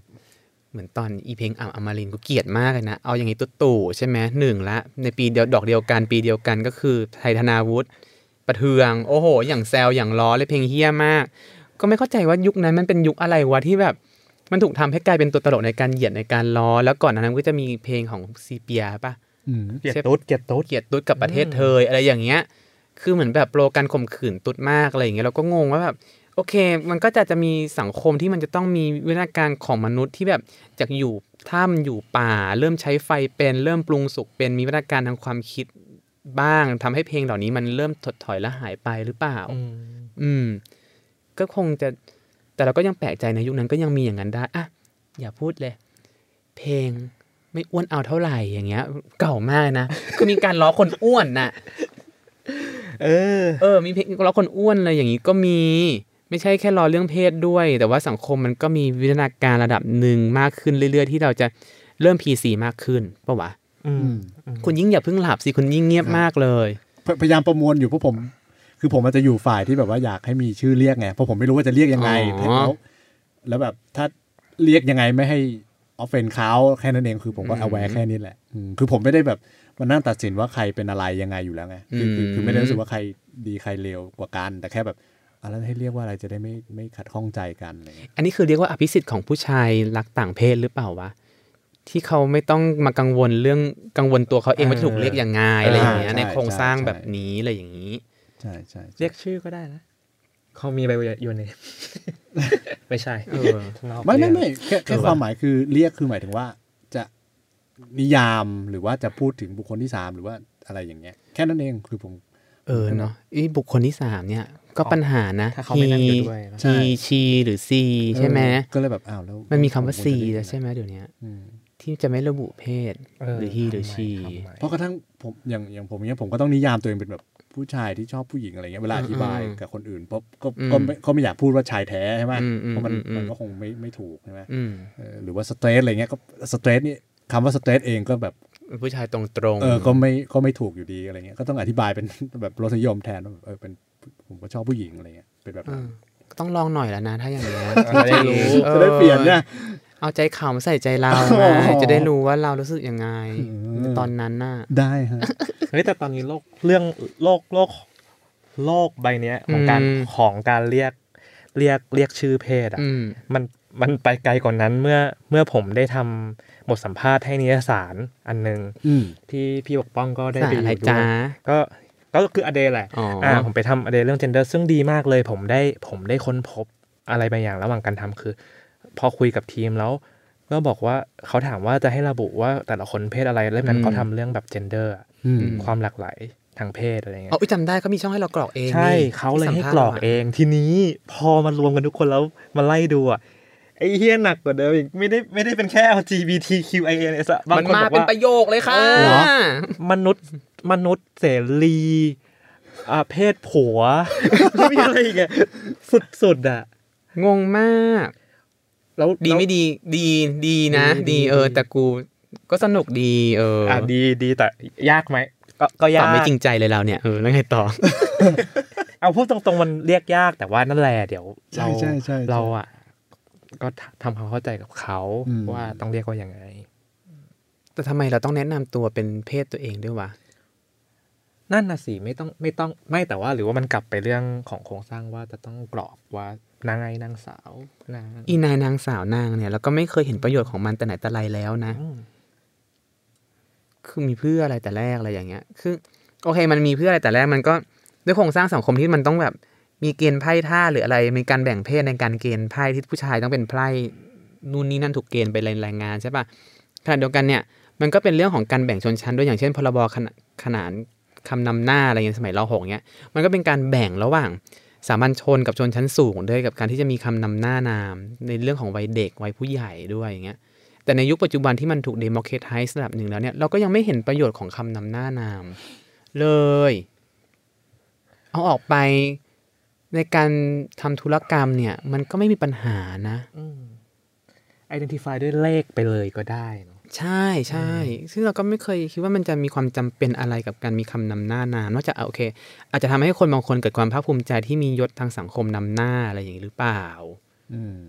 เหมือนตอนอีเพลงอ่ำอมรินทร์กูเกลียดมากเลยนะ เอาอย่างนี้ตุ๊ตู่ใช่ไหมหนึ่งละ ในปีเดียวดอกเดียวกันปีเดียวกันก็คือไทยธนาวุฒิ ประเทืองโอ้โห อย่างแซวอย่างล้อเลยเพลงเฮี้ยมาก ก็ไม่เข้าใจว่ายุคนั้นมันเป็นยุคอะไรวะที่แบบมันถูกทำให้กลายเป็นตัวตลกในการเหยียดในการล้อ แล้วก่อนหนานั้นก็จะมีเพลงของซีเปียป่ะอืมเกลียดตุ๊ดเกลียดตุ๊ดเกลียดตุ๊ดกับประเทศเธออะไรอย่างเงี้ย คือเหมือนแบบโปรการข่มขืนตุ๊ดมากอะไรอย่างเงี้ยเราก็งงว่าแบบโอเค มันก็จะจะมีสังคมที่มันจะต้องมีวิวัฒนาการของมนุษย์ที่แบบจากอยู่ถ้ำอยู่ป่า เริ่มใช้ไฟเป็น เริ่มปรุงสุกเป็นมีวิวัฒนาการทางความคิด บ้างทำให้เพลงเหล่านี้มันเริ่มถดถอยและหายไปหรือเปล่าอืมอืม ก็คงจะ แต่เราก็ยังแปลกใจในยุคนั้นก็ยังมีอย่างนั้นได้อะอย่าพูดเลย เพลงไม่อ้วนเอาเท่าไหร่อย่างเงี้ย เก่ามากนะ คือมีการล้อคนอ้วนน่ะ เออ เออ มีเพลงล้อคนอ้วนอะไรอย่างนี้ก็มี ไม่ใช่แค่ล้อเรื่องเพศด้วย แต่ว่าสังคมมันก็มีวิวัฒนาการระดับหนึ่งมากขึ้นเรื่อย ๆ ที่เราจะเริ่ม PC มากขึ้นปะวะอืม คุณยิ่งอย่าเพิ่งหลับสิคุณยิ่งเงียบมากเลยพพยายามประมวลอยู่เพราะผม คือผมอาจจะอยู่ฝ่ายที่แบบว่าอยากให้มีชื่อเรียกไงเพราะผมไม่รู้ว่าจะเรียกยังไงอ๋อแล้วแล้วแบบถ้าเรียกยังไงไม่ให้ออฟเฟนเขาแค่นั้นเองคือผมก็เอาแวร์แค่นี้แหละอืมคือผมไม่ได้แบบมานั่งตัดสินว่าใครเป็นอะไรยังไงอยู่แล้วไงคือคือคือไม่ได้รู้สึกว่าใครดีใครเลวกว่ากัน แต่แค่แบบอะแล้วให้เรียกว่าอะไรจะได้ไม่ไม่ขัดข้องใจกันอะไรเงี้ยอันนี้คือเรียกว่าอภิสิทธิ์ของผู้ชายรักต่างเพศหรือเปล่าวะ ที่เขาไม่ต้องมากังวลเรื่องกังวลตัวเขาเองว่าจะถูกเรียกยังไงอะไรอย่างเงี้ยใช่ในโครงสร้างใช่แบบนี้อะไรอย่างนี้ใช่ใช่ใช่เรียกชื่อก็ได้นะเขามีใบยูเนมไม่ใช่เออนอกไม่ไม่เรื่องไม่แค่แค่เออความหมายคือเรียกคือหมายถึงว่า จะนิยามหรือว่าจะพูดถึงบุคคลที่สามหรือว่าอะไรอย่างเงี้ย แค่นั้นเองคือผม เออเนาะอีบุคคลที่สามเนี่ย ก็ปัญหานะถ้าเขาไม่นั่งอยู่ด้วยนะใช่ฮีชีหรือซีใช่ไหมเออก็เลยแบบอ้าวแล้วมันมีคำว่าผซีจะเรียกแล้วใช่ไหมเดี๋ยวนี้อืม ที่จะไม่ระบุเพศเออหรือฮีหรือทำไมชีทำไมเพราะกระทั่งผมอย่างอย่างผมเนี้ยผมก็ต้องนิยามตัวเองเป็นแบบผู้ชายที่ชอบผู้หญิงอะไรเงี้ยเวลาอธิบายกับคนอื่นเพราะก็ก็ไม่ก็ไม่อยากพูดว่าชายแท้ใช่ไหมอืมอืมเพราะมันอืมอืมมันก็คงไม่ไม่ถูกใช่ไหมอืมเออหรือว่าสเตรทอะไรเงี้ยก็สเตรทนี่คำว่าสเตรทเองก็แบบผู้ชายตรงตรงๆเออก็ไม่ก็ไม่ถูกอยู่ดีอะไรเงี้ยก็ต้องอธิบายเป็นแบบรสนิยมแทนว่าแบบเออเป็นผมก็ชอบผู้หญิงอะไรเงี้ยเป็นแบบเอนั้นอก็ต้องลองหน่อยแล้วนะถ้าอย่างเงี้ยจะได้รู้ออจะได้เปลี่ยนเนี่ย เอาใจเขามาใส่ใจเราอ๋อไงจะได้รู้ว่าเรารู้สึกยังไงอืมตอนนั้นน่ะ ได้ฮะเฮ้ยแต่ตอนนี้โลกเรื่องโลกโลกโลกใบเนี้ยของการอืมของการเรียกเรียกเรียกชื่อเพศอะอืมมันมันไปไกลกว่านนั้นเมื่อเมื่อผมได้ทำบทสัมภาษณ์ให้นิยสารอันหนึ่งอืมที่พี่ปกป้องก็ได้สาไปรออะไรยู่ด้วจ้ายก็ก็คืออเดแหละอ๋ออ่่าผมไปทำอเดเรื่อง gender ซึ่งดีมากเลย ผมได้ผมได้ค้นพบอะไรบางอย่างระหว่างการทำคือ พอคุยกับทีมแล้ว ก็บอกว่าเขาถามว่าจะให้ระบุว่าแต่ละคนเพศอะไรเล่มนั้นเขาทำเรื่องแบบ gender อะอืมความหลากหลายทางเพศอะไรเงี้ยอ๋ออุ๊ยจำได้เขามีช่องให้เรากรอกเองใช่นี่เขาเลยให้ที่สัมภาษณ์กรอกราะเอง ทีนี้พอมารวมกันทุกคนแล้วมาไล่ดูอะไอ้เฮี้ยหนักกว่าเดิมอีกไม่ได้ไม่ได้เป็นแค่ LGBTQIA อะบางมันคนมาบอกเป็นว่าประโยคเลยค่ะเหรอมนุษย์มนุษย์เสรีอ่าเพศผัวไม่มีอะไรอีกอะสุดๆอะงงมาก แล้วดีไม่ดีดีดีนะดีดีเออ แต่กูก็สนุกดีเอออะดีดีแต่ยากไหมก็ก็ยาตอบกไม่จริงใจเลยเราเนี่ยเออแล้วไงต่อเอาพูดตรงๆมันเรียกยากแต่ว่านั่นแหละเดี๋ยวใช่เราใช่ใช่ใช่เราอะก็ทำความเข้าใจกับเขาอืมว่าต้องเรียกว่ายังไง แต่ทำไมเราต้องแนะนำตัวเป็นเพศตัวเองด้วยวะนั่นน่ะสิไม่ต้องไม่ต้องไม่แต่ว่า หรือว่ามันกลับไปเรื่องของโครงสร้างว่าจะต้องกรอบว่า นางไงนางสาวนางอีนายนางสาวนางเนี่ยเราก็ไม่เคยเห็นประโยชน์ของมันแต่ไหนแต่ไรแล้วนะอืมคือมีเพื่ออะไรแต่แรกอะไรอย่างเงี้ย คือ โอเค มันมีเพื่ออะไรแต่แรกมันก็ด้วยโครงสร้างสังคมที่มันต้องแบบ มีเกณฑ์ไพ่ท่าหรืออะไร มีการแบ่งเพศในการเกณฑ์ไพ่ที่ผู้ชายต้องเป็นไพ่นู่นนี่นั่นถูกเกณฑ์ไปรายงานใช่ปะขณะเดียวกันเนี่ย มันก็เป็นเรื่องของการแบ่งชนชั้นด้วยอย่างเช่น พรบขนาดขนานคำนำหน้าอะไรเงี้ยสมัยรหกเนี้ยมันก็เป็นการแบ่งระหว่าง สามัญชนกับชนชั้นสูงด้วยกับการที่จะมีคำนำหน้านามในเรื่องของวัยเด็กวัยผู้ใหญ่ด้วยอย่างเงี้ยแต่ในยุคปัจจุบันที่มันถูก democratize ระดับหนึ่งแล้วเนี่ยเราก็ยังไม่เห็นประโยชน์ของคำนำหน้านาม เลย เอาออกไปในการทำธุรกรรมเนี่ย มันก็ไม่มีปัญหานะ identify ด้วยเลขไปเลยก็ได้เใช่ใช่ซึ่งเราก็ไม่เคยคิดว่ามันจะมีความจำเป็นอะไรกับการมีคำนำหน้านามนอกจากเอาโอเค อาจจะทำให้คนบางคนเกิดความภาคภูมิใจที่มียศทางสังคมนำหน้าอะไรอย่างนี้หรือเปล่า อืม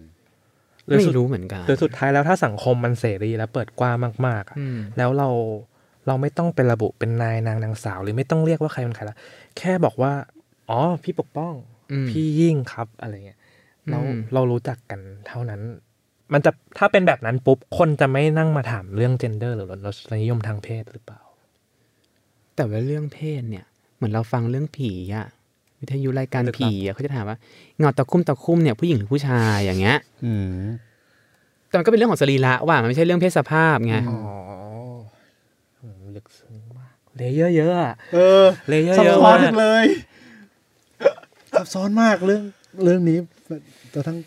หรือไม่สุดรู้เหมือนกันหรือสุดท้ายแล้วถ้าสังคมมันเสรีและเปิดกว้างมากๆอะอืมแล้วเราเราไม่ต้องเป็นระบุเป็นนายนางนางสาว หรือไม่ต้องเรียกว่าใครเป็นใครละแค่บอกว่า อ๋อ พี่ปกป้องอืมพี่ยิ่งครับอะไรเงี้ยเราอืมเรารู้จักกันเท่านั้น มันจะถ้าเป็นแบบนั้นปุ๊บ คนจะไม่นั่งมาถามเรื่อง gender หรือรสนิยมทางเพศหรือเปล่า แต่ว่าเรื่องเพศเนี่ย เหมือนเราฟังเรื่องผีอะวิทยุรายการลึกลับผีอะเขาจะถามว่าเงาตะคุ่มตะคุ่มเนี่ยผู้หญิงหรือผู้ชายอย่างเงี้ยอืมแต่มันก็เป็นเรื่องของสรีระว่ามันไม่ใช่เรื่องเพศสภาพไงอ๋ออืมลึกซึ้งมาก layer เยอะอะเออ layer ซับเยอะซ้อนมากจังเลยซับซ้อนมากเรื่องเรื่องนี้แต่ทั้ง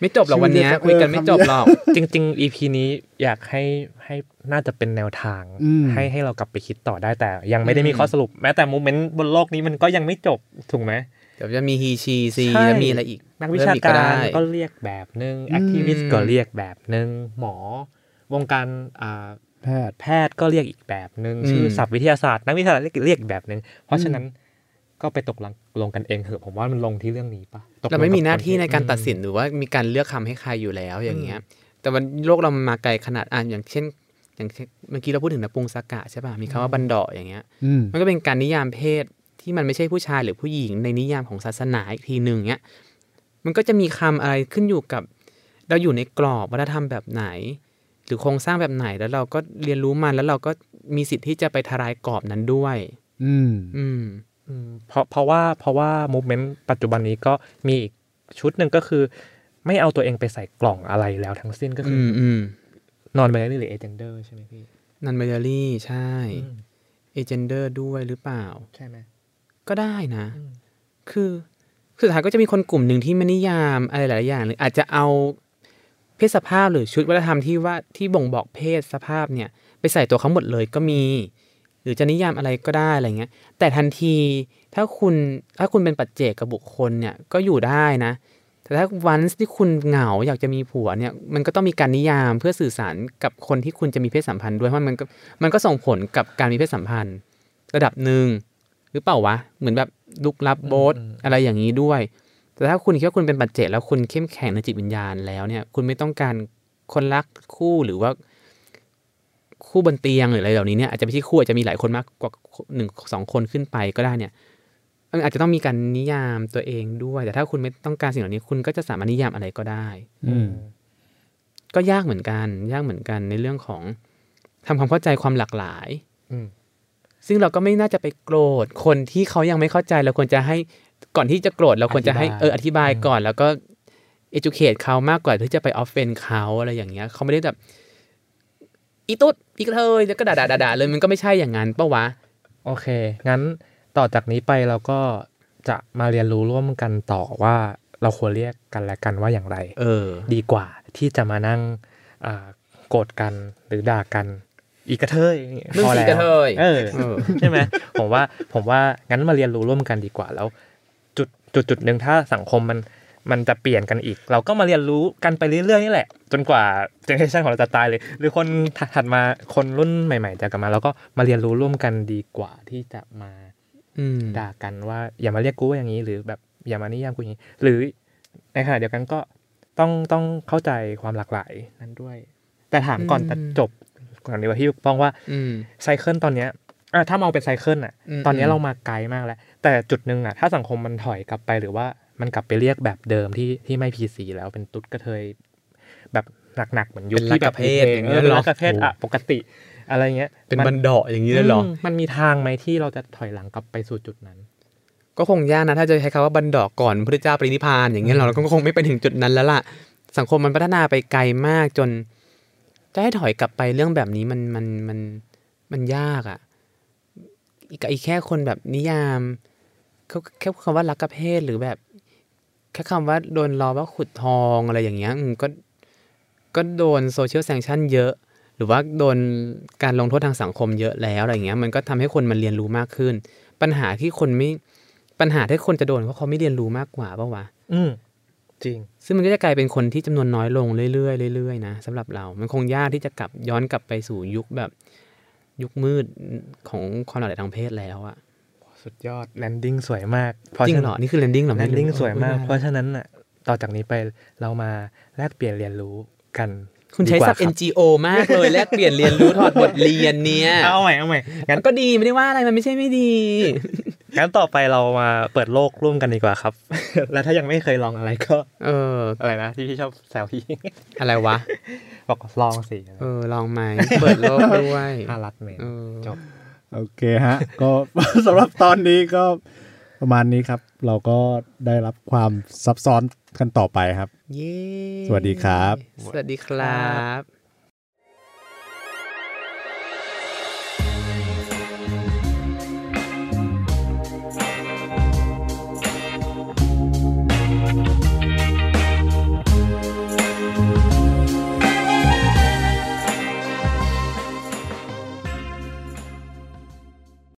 ไม่จบหรอกวันเนี้ยชื่อเดียวกันคุยกันไม่จบหรอก จริง ๆ EP นี้อยากให้ให้น่าจะเป็นแนวทางอืมให้ให้เรากลับไปคิดต่อได้แต่ ยังไม่ได้มีข้อสรุป แม้แต่โมเมนต์บนโลกนี้มันก็ยังไม่จบถูกไหมเดี๋ยวจะมีฮีชีซีใช่แล้วมีอะไรอีก นักวิชาเพิ่มอีการได้ก็เรียกแบบนึงแอคทิวิสต์ก็เรียกแบบนึงหมอ วงการอ่าแพทย์แพทย์ก็เรียกอีกแบบนึงอืมชื่อศัพท์วิทยาศาสตร์นักวิทยาศาสตร์เรียกเรียกอีกแบบนึงเพราะฉะนั้น ก็ไปตกลงลงกันเองเถอะผมว่ามันลงที่เรื่องนี้ปะตกลงเราไม่มีหน้าที่ในการบคตัดสินหรือว่ามีการเลือกคำให้ใครอยู่แล้วอย่างเงี้ย แต่วันโลกเรามันมาไกลขนาดอ่านอย่างเช่น อย่างเช่นเมื่อกี้เราพูดถึงนปุงสากะใช่ป่ะมีคำว่าบันดาอย่างเงี้ยอืมมันก็เป็นการนิยามเพศที่มันไม่ใช่ผู้ชายหรือผู้หญิงในนิยามของศาสนาอีกทีหนึ่งเนี้ยมันก็จะมีคำอะไรขึ้นอยู่กับ เราอยู่ในกรอบวัฒนธรรมแบบไหน หรือโครงสร้างแบบไหนแล้วเราก็เรียนรู้มันแล้วเราก็มีสิทธิ์ที่จะไปทลายกรอบนั้นด้วย อืม อืมอืม เพราะเพราะว่าเพราะว่า movement ปัจจุบันนี้ก็มีอีกชุดหนึ่งก็คือ ไม่เอาตัวเองไปใส่กล่องอะไรแล้วทั้งสิ้นก็คืออืมอืม non-binary หรือ agender ใช่ไหมพี่ non-binary ใช่อืม agender ด้วยหรือเปล่า ใช่ไหมก็ได้นะอืมคือคือสุดท้ายก็จะมีคนกลุ่มหนึ่งที่ไม่นิยามอะไรหลายๆอย่างหรืออาจจะเอาเพศสภาพหรือชุดวัฒนธรรมที่ว่าที่บ่งบอกเพศสภาพเนี่ย ไปใส่ตัวเขาหมดเลยก็มี หรือจะนิยามอะไรก็ได้อะไรเงี้ย แต่ทันทีถ้าคุณถ้าคุณเป็นปัจเจกกับบุคคลเนี่ยก็อยู่ได้นะ แต่ถ้าวันที่คุณเหงาอยากจะมีผัวเนี่ยมันก็ต้องมีการนิยามเพื่อสื่อสารกับคนที่คุณจะมีเพศสัมพันธ์ด้วยเพราะมันก็มันก็ส่งผลกับการมีเพศสัมพันธ์ ระดับหนึ่งหรือเปล่าวะเหมือนแบบลุกลับโบสอะไรอย่างนี้ด้วย แต่ถ้าคุณคิดว่าคุณเป็นปัจเจกแล้วคุณเข้มแข็งในจิตวิญญาณแล้วเนี่ยคุณไม่ต้องการคนรักคู่หรือว่า คู่บนเตียงหรืออะไรเหล่านี้เนี่ยอาจจะไม่ใช่คู่อาจจะมีหลายคนมากกว่าหนึ่งสองคนขึ้นไปก็ได้เนี่ยมันอาจจะต้องมีการนิยามตัวเองด้วย แต่ถ้าคุณไม่ต้องการสิ่งเหล่านี้คุณก็จะสามารถนิยามอะไรก็ได้ อืมก็ยากเหมือนกัน ยากเหมือนกันในเรื่องของทำความเข้าใจความหลากหลาย อืมซึ่งเราก็ไม่น่าจะไปโกรธคนที่เขายังไม่เข้าใจเราควรจะให้ก่อนที่จะโกรธเราควรจะให้อธิบายเอออธิบายก่อน แล้วก็ educate เขามากกว่าที่จะไป offend เขาอะไรอย่างเงี้ยเขาไม่ได้แบบ อีตุ๊ดอีกระเทยแล้วก็ด่าด่าด่าด่าเลยมันก็ไม่ใช่อย่างนั้นปะวะ โอเค งั้นต่อจากนี้ไปเราก็จะมาเรียนรู้ร่วมกันต่อว่าเราควรเรียกกันและกันว่าอย่างไร เออ ดีกว่าที่จะมานั่งอ่าโกรธกันหรือด่ากัน อีกกระเทยมึงพอสีแล้วกระเทยเออเออใช่ไหมผมว่าผมว่างั้นมาเรียนรู้ร่วมกันดีกว่าแล้ว จุดจุดจุดหนึ่งถ้าสังคมมัน มันจะเปลี่ยนกันอีก เราก็มาเรียนรู้กันไปเรื่อยๆนี่แหละ จนกว่า generation ของเราจะตายเลย หรือคนถัดมาคนรุ่นใหม่ๆจะกลับมาเราก็มาเรียนรู้ร่วมกันดีกว่าที่จะมาอืมด่ากันว่า อย่ามาเรียกกูว่าอย่างนี้ หรือแบบอย่ามานิยามกูอย่างนี้ หรือในขณะเดียวกันก็ต้องต้องเข้าใจความหลากหลายนั้นด้วย แต่ถามก่อนอืมจะจบก่อนดีกว่าที่ป้องว่าอืม cycle ตอนเนี้ยอะถ้ามองเป็นไซเคิลอะอืมตอนเนี้ยอืมเรามาไกลมากแล้ว แต่จุดหนึ่งอะ ถ้าสังคมมันถอยกลับไปหรือว่า มันกลับไปเรียกแบบเดิมที่ที่ไม่พีซีแล้วเป็นตุ๊ดกระเทย แบบหนักๆเหมือนยุคเป็นรักที่แบบประเภทอย่างเงี้ยเออเหรอรักประเภทอะปกติ อะไรเงี้ย เป็นมับันดาอย่างนี้เลยเหรอมมันมีทางไหมที่เราจะถอยหลังกลับไปสู่จุดนั้น ก็คงยากนะ ถ้าจะใช้คำว่าบันดอกก่อนพระเจ้าปรินิพพานอย่างเงี้ยเราก็คงไม่ไปถึงจุดนั้นแล้วล่ะ สังคมมันพัฒนาไปไกลมากจน จะให้ถอยกลับไปเรื่องแบบนี้มันมันมันมันยากอะ่ะอีกอีกแค่คนแบบนิยามเขาแค่คำว่ารักกับเพศหรือแบบ แค่คำว่าโดนล้อว่าขุดทองอะไรอย่างเงี้ยอืมก็ก็โดนโซเชียลแซงชั่นเยอะ หรือว่าโดนการลงโทษทางสังคมเยอะแล้วอะไรอย่างเงี้ยมันก็ทำให้คนมันเรียนรู้มากขึ้น ปัญหาที่คนไม่ปัญหาที่คนจะโดนเพราะเขาไม่เรียนรู้มากกว่าเปล่าวะอืมจริง ซึ่งมันก็จะกลายเป็นคนที่จำนวนน้อยลงเรื่อยๆเรื่อยๆนะสำหรับเรา มันคงยากที่จะกลับย้อนกลับไปสู่ยุคแบบยุคมืดของความหลากหลายทางเพศแล้วอะ สุดยอดแลนดิ้งสวยมากจริงเหรอ นี่คือแลนดิ้งเหรอแลไม่นรู้ดิ้งสวยมากเออเพราะฉะนั้นน่ะต่อจากนี้ไปเรามาแลกเปลี่ยนเรียนรู้กันคุณใช้ดีกว่าศัพท์รับ NGO มากเลยแลกเปลี่ยนเรียนรู้ถอดบทเรียนเนี่ยเอาใหม่เอาใหม่งั้นก็ดีไม่ได้ว่าอะไรมันไม่ใช่ไม่ดีงั้นต่อไปเรามาเปิดโลกร่วมกันดีกว่าครับ แล้วถ้ายังไม่เคยลองอะไรก็ เออ อะไรนะที่พี่ชอบแซวพี่อะไรวะบอกลองสิเออลองไหมเปิดโลกด้วยน่ารักเมนเออจบ โอเคฮะ ก็สำหรับตอนนี้ก็ประมาณนี้ครับ เราก็ได้รับความซับซ้อนกันต่อไปครับ เย้ สวัสดีครับ สวัสดีครับ